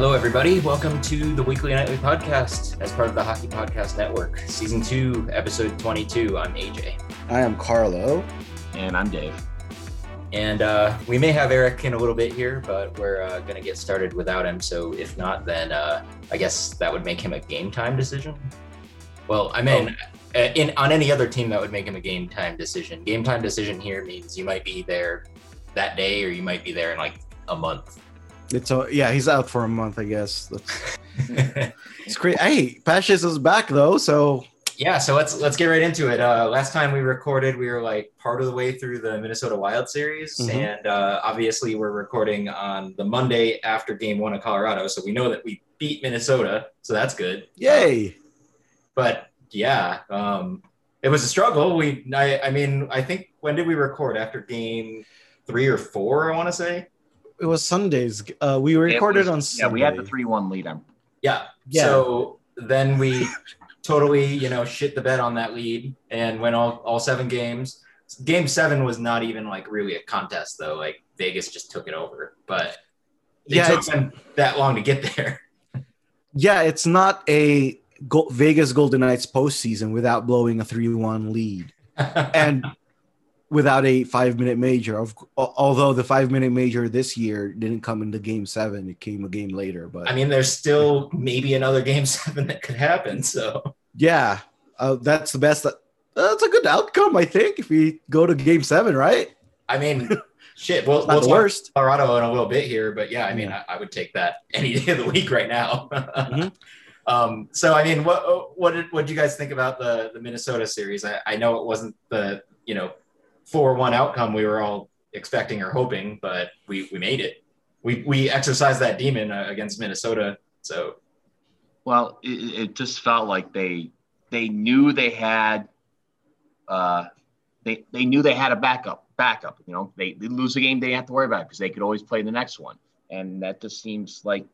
Hello, everybody. Welcome to the Weekly Knightly Podcast as part of the Hockey Podcast Network, Season 2, Episode 22. I'm AJ. I am Carlo. And I'm Dave. And uh, we may have Erik in a little bit here, but we're uh, going to get started without him. So if not, then uh, I guess that would make him a game time decision. Well, I mean, oh. in on any other team, that would make him a game time decision. Game time decision here means you might be there that day, or you might be there in like a month. It's a, yeah, he's out for a month, I guess. it's great. Hey, Patches is back though, so yeah. So let's let's get right into it. Uh, last time we recorded, we were like part of the way through the Minnesota Wild series, mm-hmm. and uh, obviously we're recording on the Monday after Game One of Colorado, so we know that we beat Minnesota, so that's good. Yay! Uh, but yeah, um, it was a struggle. We, I, I mean, I think when did we record after Game Three or Four? I want to say it was Sundays. Uh, we recorded was, on. Sunday. Yeah, we had the three-one lead. On. Yeah. yeah. So then we totally, you know, shit the bed on that lead and went all all seven games. Game seven was not even like really a contest though. Like Vegas just took it over, but it yeah, took them that long to get there. Yeah, it's not a Go- Vegas Golden Knights postseason without blowing a three-one lead, and without a five minute major. Of, although the five minute major this year didn't come into game seven, it came a game later. But I mean, there's still maybe another game seven that could happen. So yeah, uh, that's the best. That, that's a good outcome, I think, if we go to game seven, right? I mean, shit. We'll, we'll worst. Colorado in a little bit here, but yeah, I mean, yeah. I, I, would take that any day of the week right now. mm-hmm. Um, so I mean, what what did what did you guys think about the the Minnesota series? I, I know it wasn't the you know four one outcome we were all expecting or hoping, but we we made it. We we exercised that demon uh, against Minnesota. So, well, it, it, just felt like they they knew they had uh they they knew they had a backup backup. You know, they, they lose a game they have to worry about because they could always play the next one, and that just seems like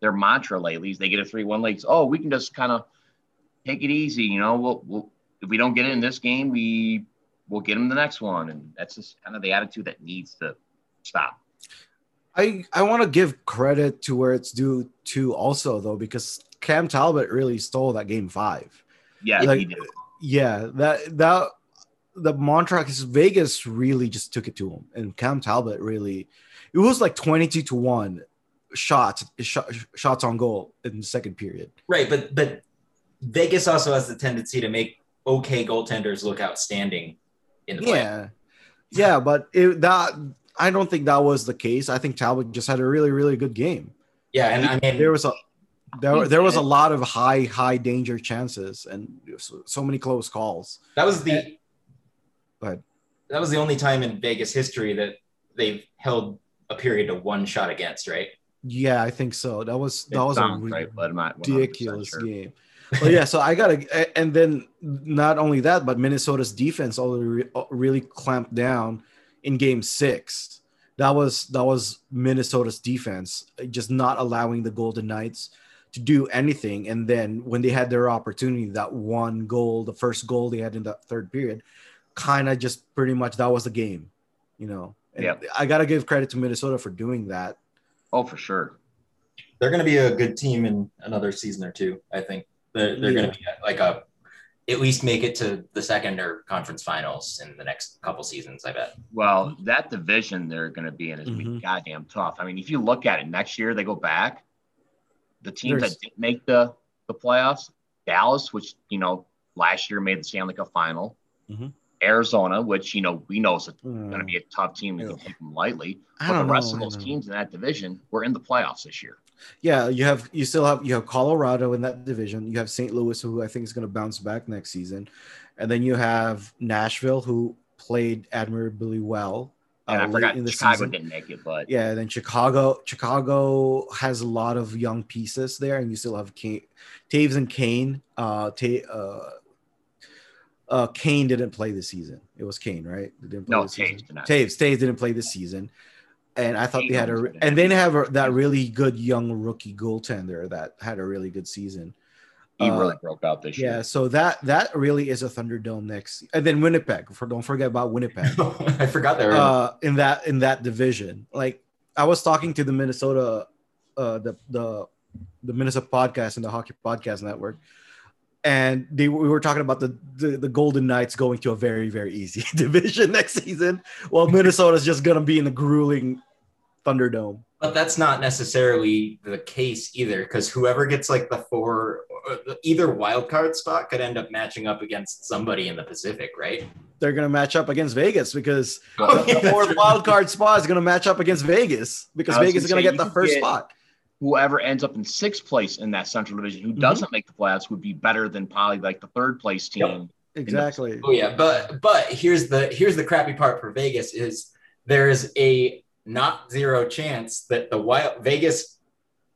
their mantra lately. Is they get a three one leagues. Oh, we can just kind of take it easy. You know, we'll, we'll if we don't get it in this game, we we'll get him the next one. And that's just kind of the attitude that needs to stop. I I want to give credit to where it's due to also though because Cam Talbot really stole that game five. Yeah, like, he did. Yeah, that that the Montreux is Vegas really just took it to him, and Cam Talbot really, it was like twenty two to one shots shots on goal in the second period. Right, but but Vegas also has the tendency to make okay goaltenders look outstanding in the play. Yeah, yeah, but it, that I don't think that was the case. I think Talbot just had a really, really good game. Yeah, and I mean there was a there, there was a lot of high, high danger chances and so, so many close calls. That was the but that was the only time in Vegas history that they've held a period of one shot against, right? Yeah, I think so. That was that it was a right, ridiculous sure. game well, yeah. So I gotta, and then not only that, but Minnesota's defense already really clamped down in Game Six. That was that was Minnesota's defense uh, just not allowing the Golden Knights to do anything. And then when they had their opportunity, that one goal, the first goal they had in the third period, kind of just pretty much that was the game, you know. yeah, I gotta give credit to Minnesota for doing that. Oh, for sure. They're going to be a good team in another season or two, I think. They're, they're yeah. going to be like a at least make it to the second or conference finals in the next couple seasons. I bet. Well, that division they're going to be in is going to be mm-hmm. goddamn tough. I mean, if you look at it next year, they go back. The teams There's... that didn't make the the playoffs, Dallas, which you know last year made the Stanley Cup final. Mm-hmm. Arizona, which you know we know is mm. going to be a tough team and take them lightly. But the rest know, of those teams in that division were in the playoffs this year. Yeah, you have you still have you have Colorado in that division. You have St. Louis, who I think is going to bounce back next season, and then you have Nashville, who played admirably well. Uh, I forgot in the Chicago season. didn't make it, but yeah, then Chicago Chicago has a lot of young pieces there, and you still have Kane, Toews and Kane. Uh, Ta- uh, uh, Kane didn't play this season. It was Kane, right? Didn't play no, Toews, Toews, Toews didn't play this season and I thought they had a and then have a, that really good young rookie goaltender that had a really good season. He uh, really broke out this yeah, year. Yeah, so that that really is a Thunderdome next, and then Winnipeg. For don't forget about Winnipeg. I forgot there uh, in that in that division. Like I was talking to the Minnesota uh, the the the Minnesota podcast and the Hockey Podcast Network, and they we were talking about the, the, the Golden Knights going to a very very easy division next season, while Minnesota's just gonna be in the grueling Thunderdome. But that's not necessarily the case either, because whoever gets like the four, either wild card spot could end up matching up against somebody in the Pacific, right? They're gonna match up against Vegas because oh, the fourth wild card spot is gonna match up against Vegas because Vegas is gonna get the first get, spot whoever ends up in sixth place in that Central Division, who mm-hmm. doesn't make the playoffs, would be better than probably like the third place team. Yep. Exactly. Oh yeah, but but here's the here's the crappy part for Vegas is there is a not zero chance that the wild Vegas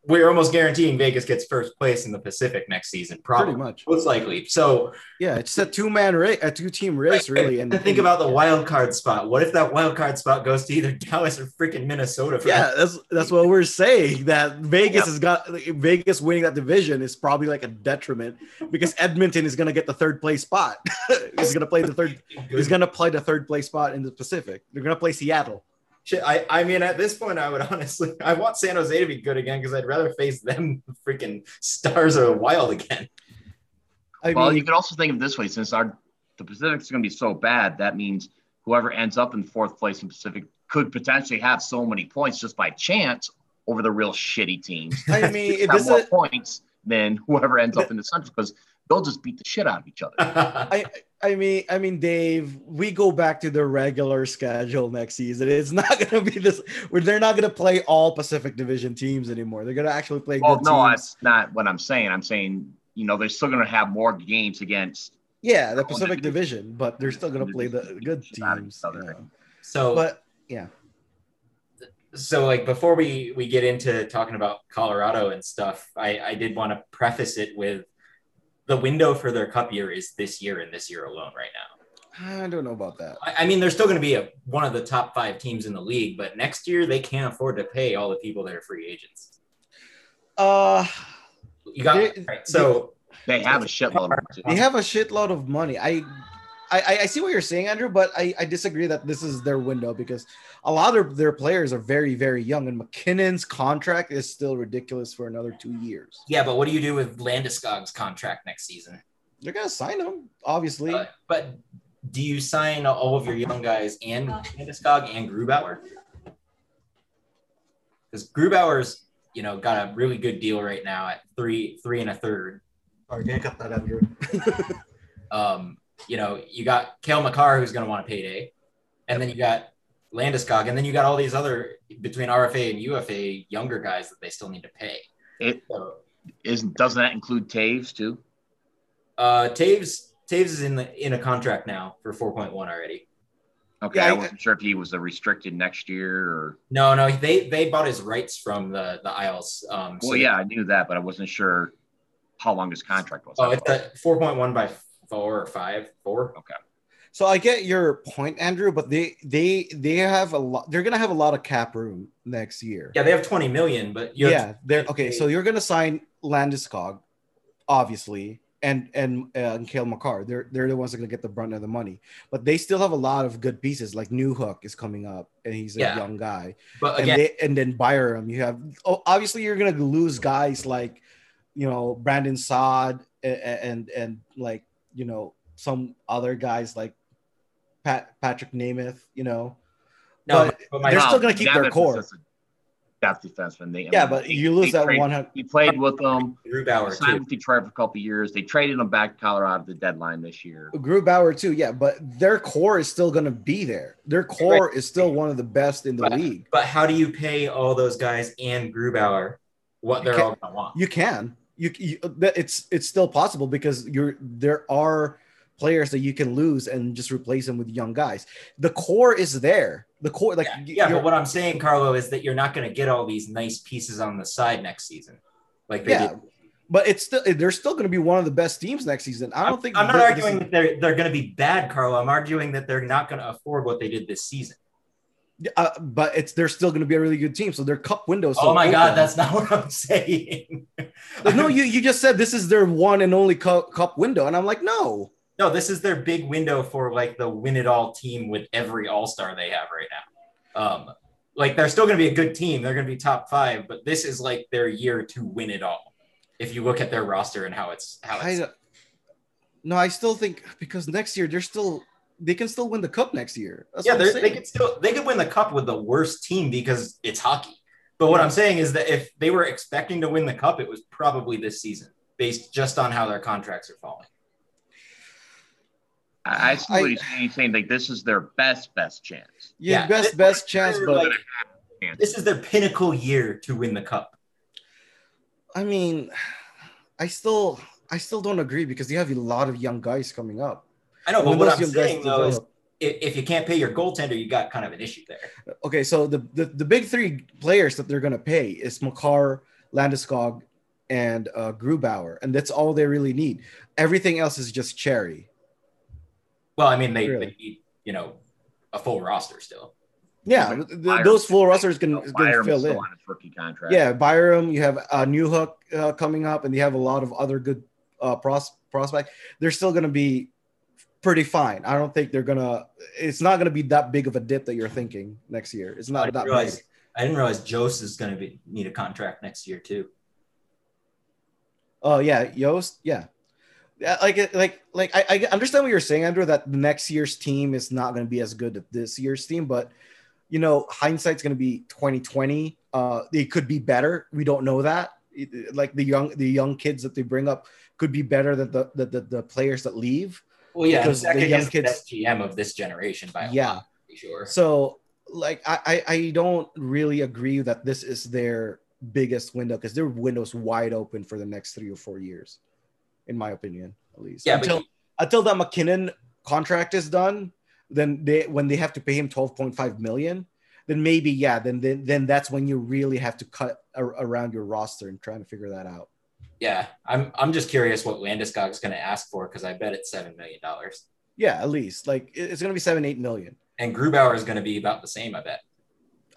we're almost guaranteeing Vegas gets first place in the Pacific next season, probably Pretty much, most likely. So yeah, it's a two man race, a two team race, really. And, think about the wild card spot. What if that wild card spot goes to either Dallas or freaking Minnesota? yeah, that's that's what we're saying. That Vegas yep. has got Vegas winning that division is probably like a detriment because Edmonton is going to get the third place spot. he's going to play the third. he's going to play the third place spot in the Pacific. They're going to play Seattle. Shit, I, I mean, at this point, I would honestly, I want San Jose to be good again because I'd rather face them freaking stars of the wild again. I well, mean, you could also think of this way: since our the Pacific is going to be so bad, that means whoever ends up in fourth place in Pacific could potentially have so many points just by chance over the real shitty teams. I mean, if have more a, points than whoever ends up in the Central because they'll just beat the shit out of each other. I I mean, I mean, Dave, we go back to the regular schedule next season. It's not going to be this. Where they're not going to play all Pacific Division teams anymore. They're going to actually play. Well, no, teams. that's not what I'm saying. I'm saying you know they're still going to have more games against. Yeah, the Pacific Division, but they're still going to play the good teams. So, but yeah. So, like before we we get into talking about Colorado and stuff, I I did want to preface it with the window for their cup year is this year and this year alone right now. I don't know about that. I, I mean, they're still going to be a, one of the top five teams in the league, but next year they can't afford to pay all the people that are free agents. Uh, you got they, right, so they have a shitload. Of they have a shitload of money. I I, I see what you're saying, Andrew, but I, I disagree that this is their window because a lot of their players are very, very young, and MacKinnon's contract is still ridiculous for another two years. Yeah, but what do you do with Landeskog's contract next season? They're gonna sign him, obviously. Uh, but do you sign all of your young guys and Landeskog and Grubauer? Because Grubauer's, you know, got a really good deal right now at three, three and a third. Sorry, can't cut that, Andrew. um, you know, you got Cale Makar who's going to want a payday, and then you got Landeskog, and then you got all these other between RFA and UFA younger guys that they still need to pay. It so, isn't doesn't that include Toews too? Uh, Taves Toews is in the in a contract now for four point one already. Okay, yeah, I wasn't sure if he was a restricted next year or no, no. They they bought his rights from the the Isles. Um, well, so yeah, I knew that, but I wasn't sure how long his contract was. Oh, it's a four point one by four or five, four. Okay. So I get your point, Andrew, but they they they have a lot. They're gonna have a lot of cap room next year. Yeah, they have twenty million, but yeah, they're okay. So you're gonna sign Landeskog, obviously, and and uh, and Cale Makar. They're they're the ones that are gonna get the brunt of the money. But they still have a lot of good pieces. Like Newhook is coming up, and he's a yeah. young guy. But again, and, they, and then Byram, you have. Oh, obviously, you're gonna lose guys like, you know, Brandon Saad and and, and like you know some other guys like Pat Patrik Nemeth, you know. No, but, but they're still going to keep their core. Depth defenseman. They, yeah, I mean, but you lose that trade, one. He played with them. Grubauer signed too. with Detroit for a couple years. They traded him back to Colorado at the deadline this year. Grubauer too, yeah, but their core is still going to be there. Their core right. is still one of the best in the but, league. But how do you pay all those guys and Grubauer what they're all going to want? You can you, you it's it's still possible because you're there are players that you can lose and just replace them with young guys. The core is there. The core, like yeah, yeah but what I'm saying, Carlo, is that you're not going to get all these nice pieces on the side next season, like yeah. Did. But it's still they're still going to be one of the best teams next season. I don't I'm, think I'm not arguing that they're they're going to be bad, Carlo. I'm arguing that they're not going to afford what they did this season. Uh, but it's they're still going to be a really good team. So their cup window. oh my open. god, that's not what I'm saying. no, you you just said this is their one and only cup, cup window, and I'm like, no, no, this is their big window for like the win it all team with every all star they have right now. Um, like they're still going to be a good team. They're going to be top five, but this is like their year to win it all. If you look at their roster and how it's how it's. I, no, I still think because next year they're still they can still win the cup next year. That's yeah, they could still they could win the cup with the worst team because it's hockey. But what I'm saying is that if they were expecting to win the cup, it was probably this season, based just on how their contracts are falling. I see what he's saying. He's saying like this is their best best chance. Yeah, yeah best best chance, but like, this is their pinnacle year to win the cup. I mean, I still I still don't agree because they have a lot of young guys coming up. I know, but what I'm saying though is if you can't pay your goaltender, you got kind of an issue there. Okay, so the the, the big three players that they're gonna pay is Makar, Landeskog, and uh, Grubauer, and that's all they really need. Everything else is just cherry. Well, I mean, they, really. they need you know a full roster still. Yeah, the, those full rosters can, can fill in. rookie contract. Yeah, Byram. You have a Newhook uh, coming up, and you have a lot of other good uh, pros- prospect. They're still going to be pretty fine. I don't think they're gonna. It's not gonna be that big of a dip that you're thinking next year. It's not that realize, big. I didn't realize Jost is gonna be need a contract next year too. Oh yeah, Jost. Yeah, yeah. Like like like I, I understand what you're saying, Andrew. That next year's team is not gonna be as good as this year's team, but you know, hindsight's gonna be 2020. Uh, they could be better. We don't know that. Like the young the young kids that they bring up could be better than the the, the, the players that leave. Well, yeah, because the young kids, best GM of this generation by yeah, lot, sure. So, like, I I don't really agree that this is their biggest window because their window's wide open for the next three or four years, in my opinion, at least. Yeah, until but- until that MacKinnon contract is done, then they when they have to pay him twelve point five million, then maybe yeah, then then then that's when you really have to cut around your roster and trying to figure that out yeah, I'm I'm just curious what Landeskog is going to ask for because I bet it's seven million dollars. Yeah, at least like it's going to be seven eight million. And Grubauer is going to be about the same, I bet.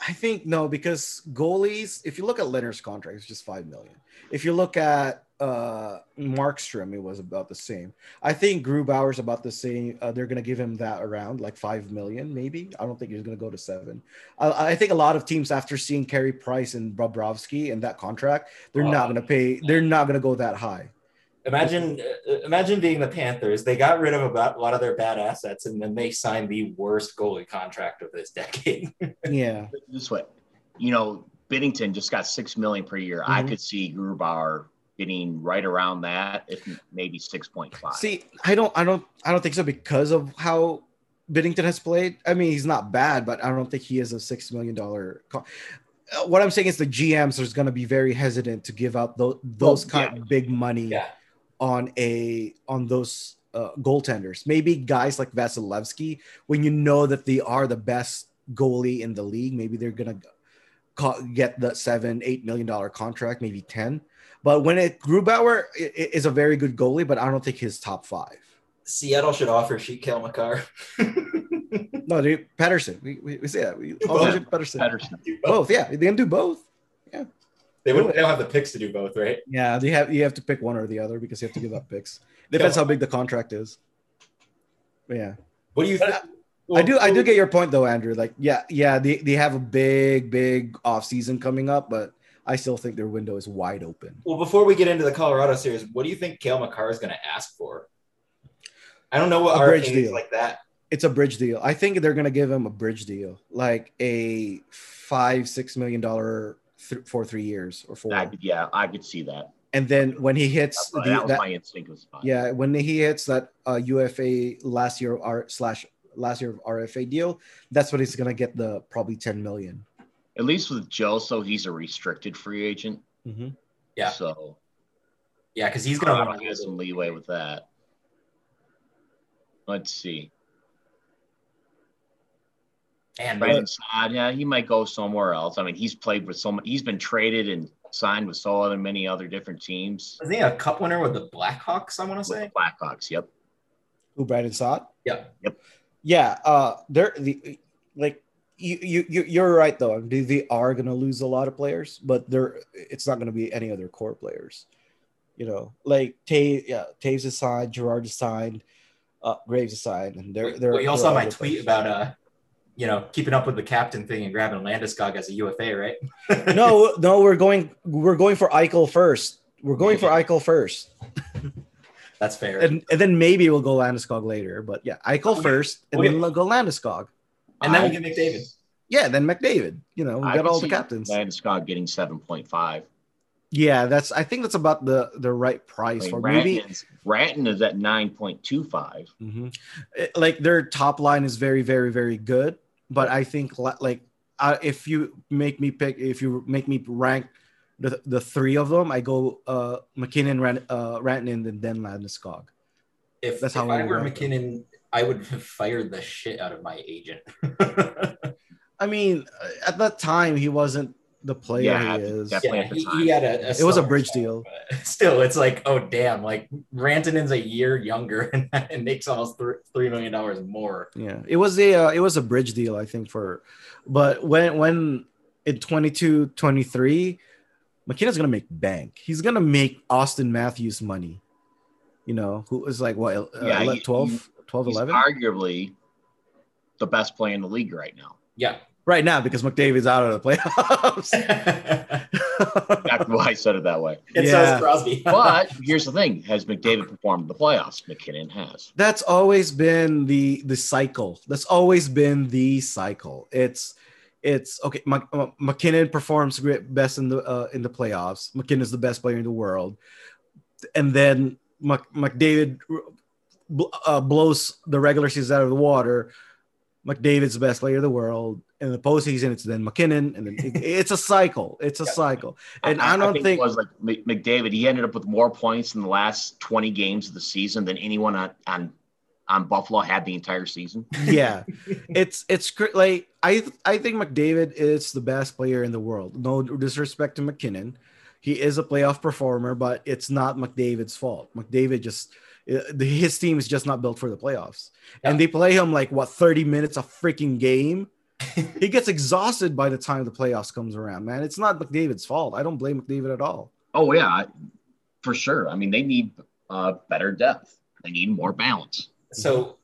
I think no, because goalies. If you look at Lehner's contract, it's just five million. If you look at uh, Markstrom, it was about the same. I think Grubauer's about the same. Uh, they're going to give him that around like five million, maybe. I don't think he's going to go to seven. I, I, think a lot of teams, after seeing Carey Price and Bobrovsky and that contract, they're not going to pay. They're not going to go that high. Imagine, uh, imagine being the Panthers. They got rid of about a lot of their bad assets, and then they signed the worst goalie contract of this decade. yeah. This way, you know, Binnington just got six million per year. Mm-hmm. I could see Grubauer getting right around that, if maybe six point five. See, I don't, I don't, I don't think so because of how Binnington has played. I mean, he's not bad, but I don't think he is a six million dollar. Co- uh, what I'm saying is the GMs are going to be very hesitant to give out those those well, kind yeah. of big money yeah. on a on those uh, goaltenders. Maybe guys like Vasilevskiy, when you know that they are the best goalie in the league, maybe they're gonna get the seven, eight million dollar contract, maybe ten. But when it Grubauer is a very good goalie, but I don't think he's top five. Seattle should offer Sheet Cale Makar. no, dude, Pettersson. We, we, we say that. We both. Pettersson. Pettersson. Both. both. Yeah, they can do both. Yeah. They wouldn't. They don't have the picks to do both, right? Yeah, they have. You have to pick one or the other because you have to give up picks. Depends how big the contract is. But yeah. What do you? Think? I do. I do get your point though, Andrew. Like, yeah, yeah, they, they have a big, big off season coming up, but I still think their window is wide open. Well, before we get into the Colorado series, what do you think Cale Makar is going to ask for? I don't know what a bridge deal like that. It's a bridge deal. I think they're going to give him a bridge deal, like a five, six million dollar th- for three years or four. I, yeah, I could see that. And then when he hits the, that was that, my instinct was fine. Yeah, when he hits that uh, UFA last year R slash last year of RFA deal, that's what he's going to get the probably ten million at least with Joe, so he's a restricted free agent. Mm-hmm. Yeah. So. Yeah, because he's gonna have to some leeway with that. Let's see. And Brandon Saad, yeah, he might go somewhere else. I mean, he's played with so many, He's been traded and signed with so other many other different teams. Is he a cup winner with the Blackhawks? I want to say Blackhawks. Yep. Who Brandon Saad? Yep. Yep. Yeah. Uh, they're the like you, you you're right though. They are going to lose a lot of players, but they're it's not going to be any other core players. You know, like Tay, yeah, Toews is signed, Girard is signed, uh, Graves is signed, and they're they're. Well, you also saw my tweet players. about uh you know, keeping up with the captain thing and grabbing Landeskog as a UFA, right? no, no, we're going we're going for Eichel first. We're going for Eichel first. That's fair. And, and then maybe we'll go Landeskog later. But yeah, Eichel okay. first, and okay. then we'll go Landeskog. And then we get McDavid. Yeah, then McDavid. You know, we got all the captains. And Scott getting seven point five. Yeah, that's. I think that's about the the right price for maybe. Ranton is at nine point two five. Mm-hmm. Like their top line is very, very, very good, but I think like uh, if you make me pick, if you make me rank the the three of them, I go uh, MacKinnon, Rant, uh, Rantanen, and then Landeskog. If that's if how I were MacKinnon, I would have fired the shit out of my agent. I mean, at that time, he wasn't the player yeah, he is. Yeah, he, he, had a, a it was a bridge deal. Still, it's like, oh damn, like Rantanen's a year younger and, and makes almost three million dollars more. Yeah, it was a uh, it was a bridge deal, I think. For, but when when in 22, 23, MacKinnon's gonna make bank. He's gonna make Auston Matthews money. You know, who is like what uh, yeah, 12, he, 12 11? Arguably the best player in the league right now. Yeah right now because McDavid's out of the playoffs. That's why I said it that way. It yeah. so Crosby. but here's the thing: Has McDavid performed in the playoffs? MacKinnon has. That's always been the the cycle. That's always been the cycle. It's it's okay. MacKinnon performs great, best in the uh, in the playoffs. MacKinnon is the best player in the world, and then McDavid uh, blows the regular season out of the water. McDavid's the best player in the world in the postseason, it's then MacKinnon, and then it, it's a cycle. It's a yeah. cycle, and I, I don't I think, think, it was like McDavid. He ended up with more points in the last twenty games of the season than anyone on on, on Buffalo had the entire season. Yeah, it's it's like I I think McDavid is the best player in the world. No disrespect to MacKinnon, he is a playoff performer, but it's not McDavid's fault. McDavid just his team is just not built for the playoffs, yeah. and they play him like what thirty minutes a freaking game he gets exhausted by the time the playoffs comes around, man. It's not McDavid's fault. I don't blame McDavid at all. Oh yeah, for sure. I mean, they need uh, better depth. They need more balance. So,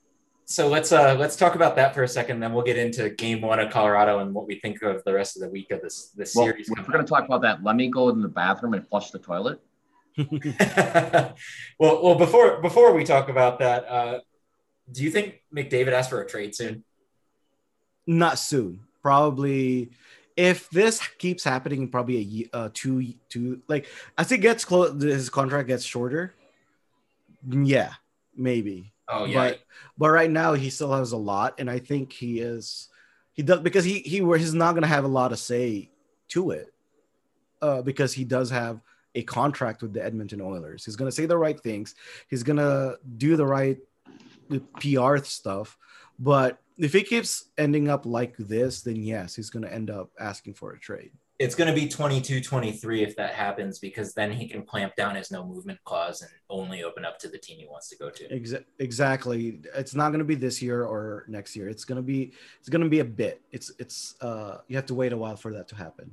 so let's uh let's talk about that for a second. Then we'll get into Game One of Colorado and what we think of the rest of the week of this this well, series. We're going to talk about that. Let me go in the bathroom and flush the toilet. well, well, before before we talk about that, uh, do you think McDavid asked for a trade soon? not soon. Probably if this keeps happening, probably a year, uh, two, two, like as it gets close, his contract gets shorter. Yeah, maybe. Oh yeah. But but right now he still has a lot, and I think he is he does because he he he's not gonna have a lot to say to it, uh, because he does have a contract with the Edmonton Oilers. He's gonna say the right things. He's gonna do the right PR stuff, but if he keeps ending up like this, then yes, he's going to end up asking for a trade. It's going to be 22 23 if that happens, because then he can clamp down his no movement clause and only open up to the team he wants to go to. Exa- exactly. It's not going to be this year or next year. It's going to be, it's going to be a bit. It's, it's, uh, you have to wait a while for that to happen.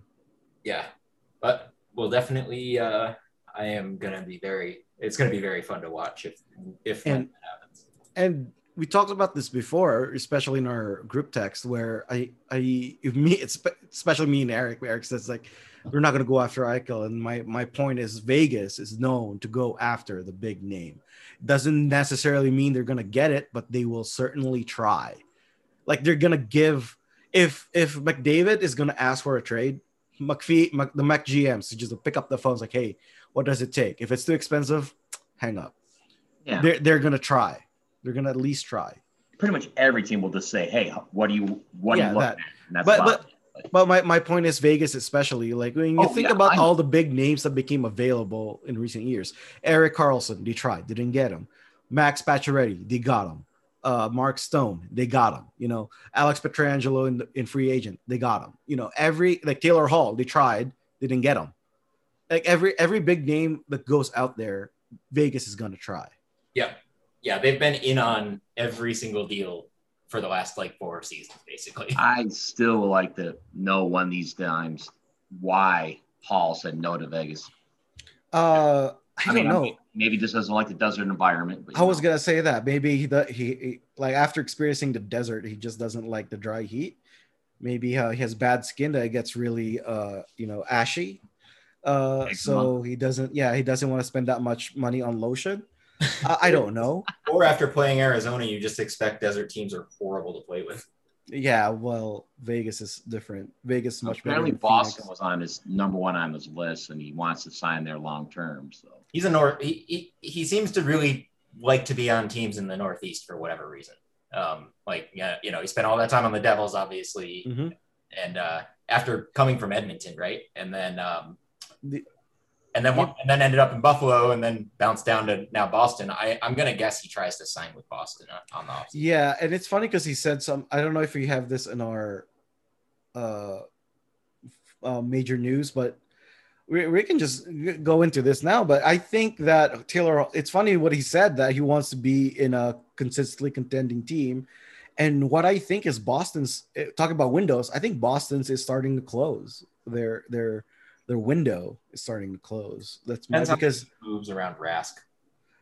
Yeah. But we'll definitely, uh, I am going to be very, it's going to be very fun to watch if, if and, that happens. And, we talked about this before, especially in our group text, where I, I, me, especially me and Erik, Erik says like, we're not going to go after Eichel, and my my point is Vegas is known to go after the big name. Doesn't necessarily mean they're going to get it, but they will certainly try. Like they're going to give if if McDavid is going to ask for a trade, McPhee, Mc, the Mac GMs just pick up the phones like, hey, what does it take? If it's too expensive, hang up. Yeah. They're, they're going to try they're going to at least try. Pretty much every team will just say, "Hey, what do you what yeah, do you look at?" And but but but my, my point is Vegas especially like when you oh, think yeah, about all the big names that became available in recent years. Erik Karlsson, they tried, didn't get him. Max Pacioretty, they got him. Uh, Mark Stone, they got him. You know, Alex Pietrangelo in, in free agent, they got him. You know, every like Taylor Hall, they tried, they didn't get him. Like every every big name that goes out there, Vegas is gonna try. Yeah, yeah, they've been in on every single deal for the last like four seasons, basically. I still like to know one of these times why Hall said no to Vegas. Uh, I, I mean, know. Maybe just doesn't like the desert environment. I was gonna say that maybe he, he, he like after experiencing the desert, he just doesn't like the dry heat. Maybe uh, he has bad skin that gets really uh you know ashy. Uh, so he doesn't. Yeah, he doesn't want to spend that much money on lotion. I, I don't know. or after playing Arizona, you just expect desert teams are horrible to play with. Yeah, well, Vegas is different. Vegas is much Apparently better. Apparently, Boston was on his number one on his list, and he wants to sign there long term. So he's a north. He, he he seems to really like to be on teams in the Northeast for whatever reason. Um, like yeah, you know, he spent all that time on the Devils, obviously, mm-hmm. and uh, after coming from Edmonton, right, and then um, the, and then and then ended up in Buffalo and then bounced down to now Boston. I I'm gonna guess he tries to sign with Boston on the offseason. Yeah, and it's funny because he said some. I don't know if we have this in our uh, uh major news, but we, we can just go into this now. But I think that Taylor. It's funny what he said that he wants to be in a consistently contending team. And what I think is Boston's eh, talking about windows. I think Boston's is starting to close. Their their their window is starting to close. That's Depends because moves around Rask.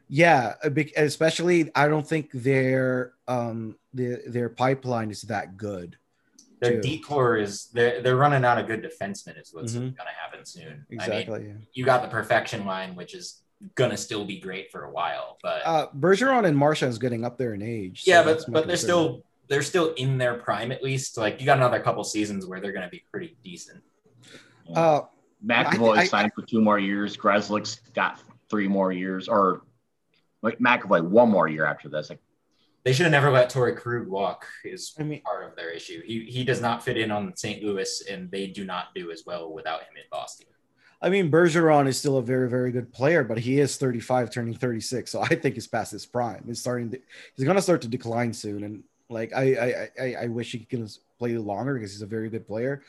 Yeah, especially I don't think their um their their pipeline is that good. Their decor is they're they're running out of good defensemen is what's mm-hmm. gonna happen soon. Exactly. I mean, yeah. You got the perfection line, which is gonna still be great for a while, but uh Bergeron and Marchand is getting up there in age. So yeah, but but they're still they're still in their prime at least. Like you got another couple seasons where they're gonna be pretty decent. Uh McAvoy I, I, signed for two more years. Grzelcyk's got three more years, or like McAvoy one more year after this. Like, they should have never let Torey Krug walk. Is I mean, part of their issue. He he does not fit in on St. Louis, and they do not do as well without him in Boston. I mean, Bergeron is still a very, very good player, but he is 35, turning 36. So I think he's past his prime. He's starting. To, he's going to start to decline soon, and like I, I, I, I wish he could play longer because he's a very good player.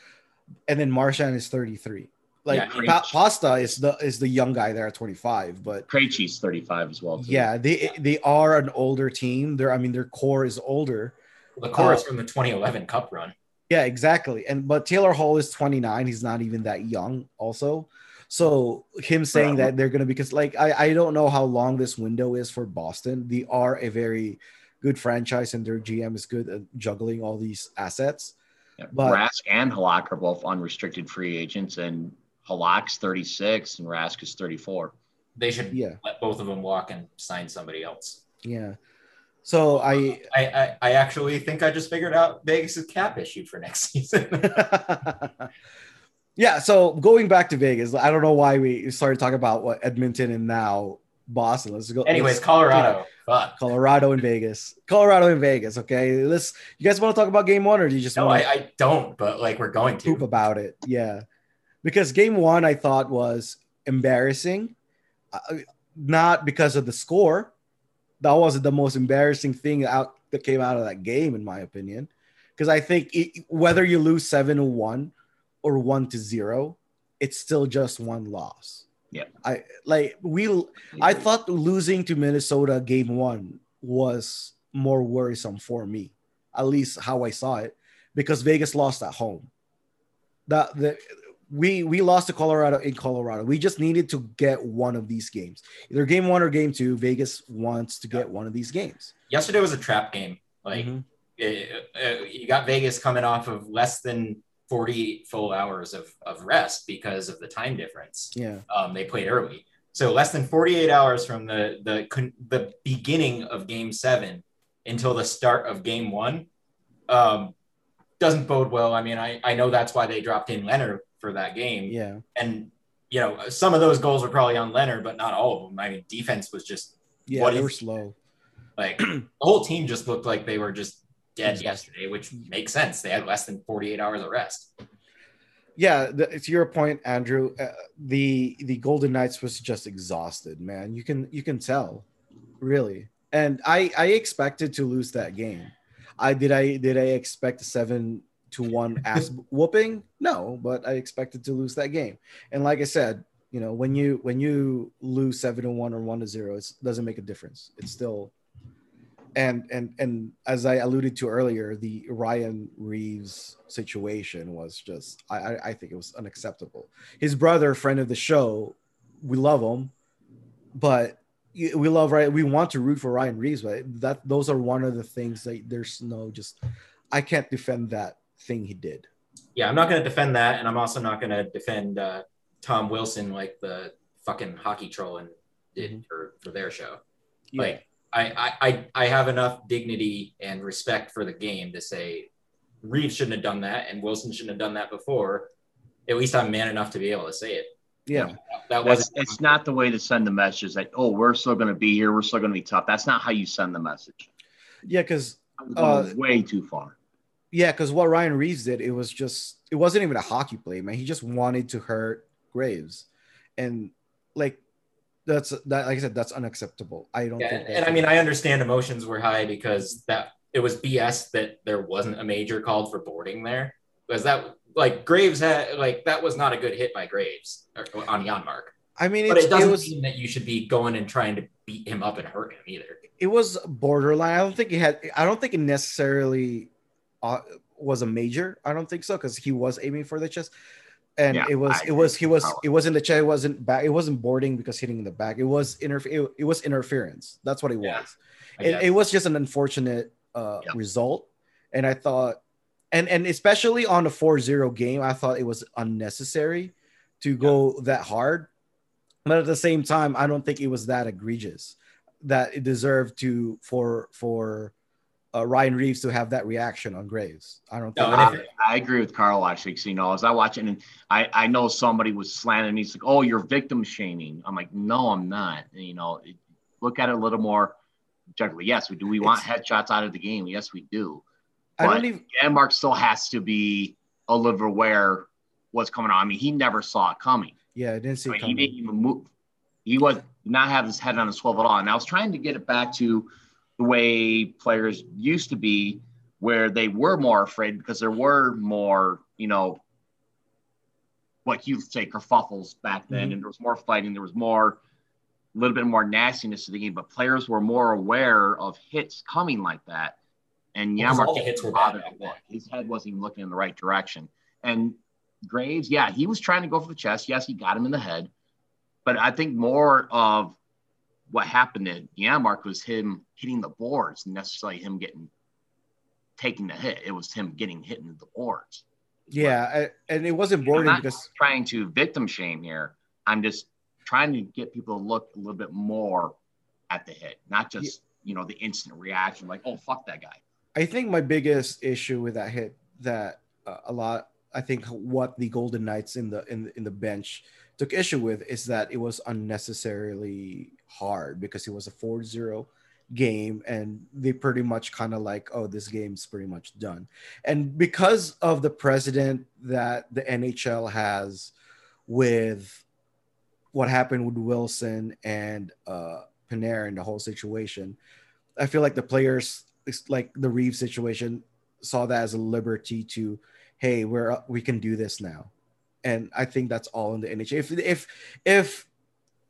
And then Marchand is 33. Like yeah, pa- Pasta is the is the young guy there at 25, but Krejci's 35 as well. Too. Yeah, they they are an older team. Their I mean their core is older. The core uh, is from the 2011 Cup run. Yeah, exactly. And but Taylor Hall is 29. He's not even that young. Also, so him saying that they're going to because like I I don't know how long this window is for Boston. They are a very good franchise, and their GM is good at juggling all these assets. Yeah, but Rask and Halak are both unrestricted free agents, and Halak's 36 and Rask is 34. They should yeah. let both of them walk and sign somebody else. Yeah. So I, I, I, I actually think I just figured out Vegas' cap issue for next season. yeah. So going back to Vegas, I don't know why we started talking about what Edmonton and now Boston. Let's go. Anyways, let's, Colorado. Fuck. Colorado and Vegas. Colorado and Vegas. Okay. Let's. You guys want to talk about Game One, or do you just? No, want I, I don't. But like, we're going to poop about it. Yeah because game one I thought was embarrassing, uh, not because of the score. That wasn't the most embarrassing thing out that came out of that game, in my opinion. Because I think it, whether you lose seven to one or one to zero, it's still just one loss. Yeah, I like we. I thought losing to Minnesota game one was more worrisome for me, at least how I saw it, because Vegas lost at home. That the we we lost to Colorado in Colorado. We just needed to get one of these games, either game one or game two. Vegas wants to get one of these games. Yesterday was a trap game. Like mm-hmm. it, it, you got Vegas coming off of less than 40 full hours of, of rest because of the time difference. Yeah, um, they played early, so less than 48 hours from the the the beginning of Game Seven until the start of Game One. Um, doesn't bode well. I mean, I, I know that's why they dropped in Lehner for that game. Yeah. And you know, some of those goals were probably on Lehner, but not all of them. I mean, defense was just yeah, what they were slow. Like the whole team just looked like they were just dead yesterday, which makes sense. They had less than 48 hours of rest. Yeah, the, to your point, Andrew, uh, the the Golden Knights was just exhausted, man. You can you can tell, really. And I I expected to lose that game. I did I did I expect a seven to one ass whooping? No, but I expected to lose that game. And like I said, you know, when you when you lose seven to one or one to zero, it doesn't make a difference. It's still and and and as I alluded to earlier, the Ryan Reaves situation was just I I think it was unacceptable. His brother, friend of the show, we love him, but we love right. We want to root for Ryan Reaves, but that those are one of the things that there's no just. I can't defend that thing he did. Yeah, I'm not going to defend that, and I'm also not going to defend uh, Tom Wilson like the fucking hockey trolling did mm-hmm. for, for their show. Yeah. Like I, I I have enough dignity and respect for the game to say Reaves shouldn't have done that and Wilson shouldn't have done that before. At least I'm man enough to be able to say it. Yeah, that was it's not the way to send the message that oh we're still going to be here, we're still going to be tough. That's not how you send the message. Yeah, because uh, way too far. Yeah, because what Ryan Reaves did, it was just it wasn't even a hockey play, man. He just wanted to hurt Graves, and like that's that like I said, that's unacceptable. I don't yeah, think. And I mean, I understand emotions were high because that it was BS that there wasn't a major called for boarding there because that like Graves had like that was not a good hit by Graves on Janmark. I mean, but it doesn't it was, mean that you should be going and trying to beat him up and hurt him either. It was borderline. I don't think he had. I don't think it necessarily uh, was a major. I don't think so because he was aiming for the chest, and yeah, it was I it was he was it wasn't the chest. It wasn't back. It wasn't boarding because hitting in the back. It was interfer. It, it was interference. That's what it yeah, was. It, it, was just an unfortunate uh, result, and I thought and and especially on a 4-0 game, I thought it was unnecessary to go that hard. But at the same time, I don't think it was that egregious that it deserved to for for uh, Ryan Reaves to have that reaction on Graves. I don't. Think no, I, I, agree with Carl actually. Cause, you know, as I watch it, and I I know somebody was slanting me. He's like, "Oh, you're victim shaming." I'm like, "No, I'm not." And, you know, look at it a little more objectively. Yes, we do. We want headshots out of the game. Yes, we do. I don't even. Janmark still has to be a little aware what's coming on. I mean, he never saw it coming. Yeah, I didn't see. I mean, he didn't even move. He was not have his head on a swivel at all. And I was trying to get it back to the way players used to be, where they were more afraid because there were more, you know, what you say kerfuffles back then, mm-hmm. and there was more fighting. There was more, a little bit more nastiness to the game, but players were more aware of hits coming like that and Janmark hits were bad. His head wasn't even looking in the right direction. And Graves, yeah, he was trying to go for the chest. Yes, he got him in the head. But I think more of what happened to Janmark was him hitting the boards, necessarily him getting taking the hit. It was him getting hit into the boards. Yeah, I, and it wasn't boarding because trying to victim shame here. I'm just trying to get people to look a little bit more at the hit, not just yeah. you know the instant reaction like, oh fuck that guy. I think my biggest issue with that hit that uh, a lot I think what the Golden Knights in the in in the bench took issue with is that it was unnecessarily hard because it was a 4-0 game and they pretty much kind of like oh this game's pretty much done. And because of the president that the NHL has with what happened with Wilson and uh and the whole situation, I feel like the players like the Reeve situation saw that as a liberty to, hey, we're we can do this now, and I think that's all in the NHL. If if if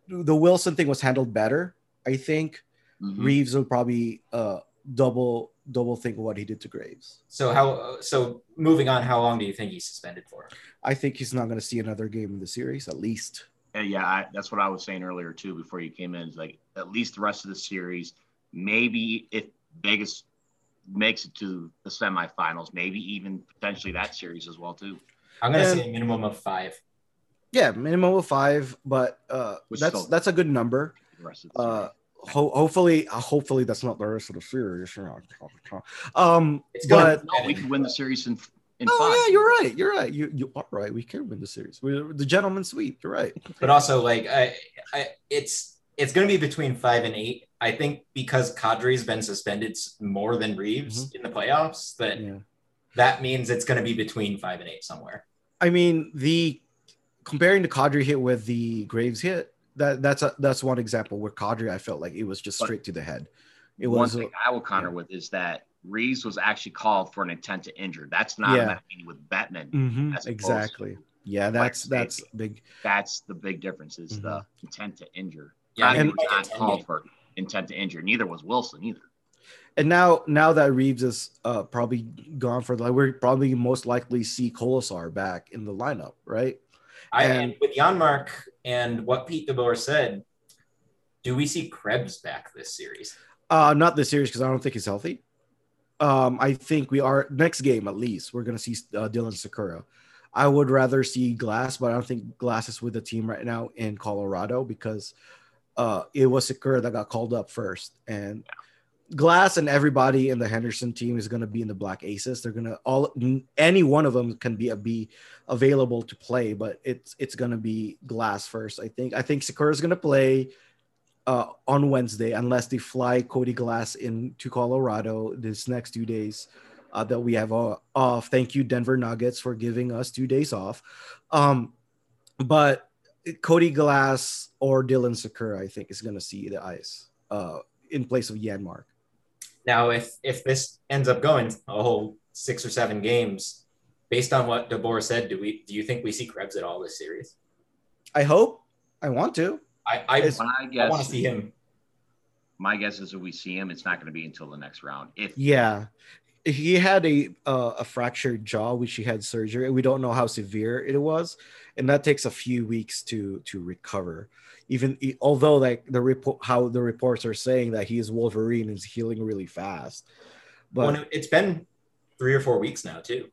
the Wilson thing was handled better, I think mm-hmm. Reaves would probably uh, double double think what he did to Graves. So how so moving on, how long do you think he's suspended for? I think he's not going to see another game in the series at least. yeah, I, that's what I was saying earlier too. Before you came in, is like at least the rest of the series. Maybe if Vegas makes it to the semifinals, maybe even potentially that series as well too. I'm gonna say a minimum of five. Yeah, minimum of five, but uh, that's still, that's a good number. Uh, ho- hopefully, uh, hopefully that's not the rest of the series. Um, it's but no, we can win the series in. in oh five. yeah, you're right. You're right. You you are right. We can win the series. We're the gentleman sweep. You're right. But also, like, I, I it's it's going to be between five and eight. I think because Kadri's been suspended more than Reaves mm-hmm. in the playoffs, that yeah. that means it's going to be between five and eight somewhere. I mean, the comparing the Kadri hit with the Graves hit, that that's a that's one example where Kadri I felt like it was just straight but to the head. It one was, thing I will counter yeah. with is that Reaves was actually called for an intent to injure. That's not yeah. with Batman. Mm-hmm. Exactly. Yeah, that's that's big. That's the big difference is mm-hmm. the intent to injure. Yeah, and not called for intent to injure. Neither was Wilson either. And now, now that Reaves is uh, probably gone for the, we're probably most likely see Kolesar back in the lineup, right? I and, with Janmark and what Pete DeBoer said, Do we see Krebs back this series? Uh, not this series because I don't think he's healthy. Um, I think we are next game at least. We're gonna see uh, Dylan Sikura. I would rather see Glass, but I don't think Glass is with the team right now in Colorado because uh, it was Sikura that got called up first, and Glass and everybody in the Henderson team is going to be in the Black Aces. They're going to all any one of them can be a, be available to play, but it's it's going to be Glass first. I think I think Sikura is going to play uh, on Wednesday unless they fly Cody Glass into Colorado this next two days uh, that we have off. Thank you, Denver Nuggets, for giving us two days off. Um, but Cody Glass or Dylan Sikura, I think, is going to see the ice uh, in place of Janmark. Now, if if this ends up going a whole six or seven games, based on what DeBoer said, do we do you think we see Krebs at all this series? I hope. I want to. I I, I, I want to see him. My guess is if we see him, it's not going to be until the next round. If yeah, he had a uh, a fractured jaw, which he had surgery. We don't know how severe it was, and that takes a few weeks to to recover. Even although like the report, how the reports are saying that he is Wolverine is healing really fast, but well, it's been three or four weeks now too.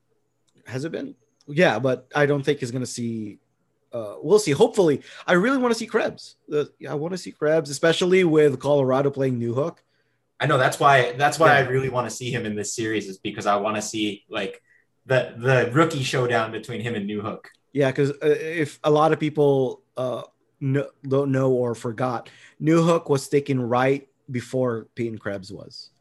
Has it been? Yeah, but I don't think he's gonna see. Uh, we'll see. Hopefully, I really want to see Krebs. Uh, I want to see Krebs, especially with Colorado playing Newhook I know that's why that's why yeah. I really want to see him in this series is because I want to see like the the rookie showdown between him and Newhook. Yeah, because uh, if a lot of people uh, no, don't know or forgot, Newhook was taken right before Peyton Krebs was.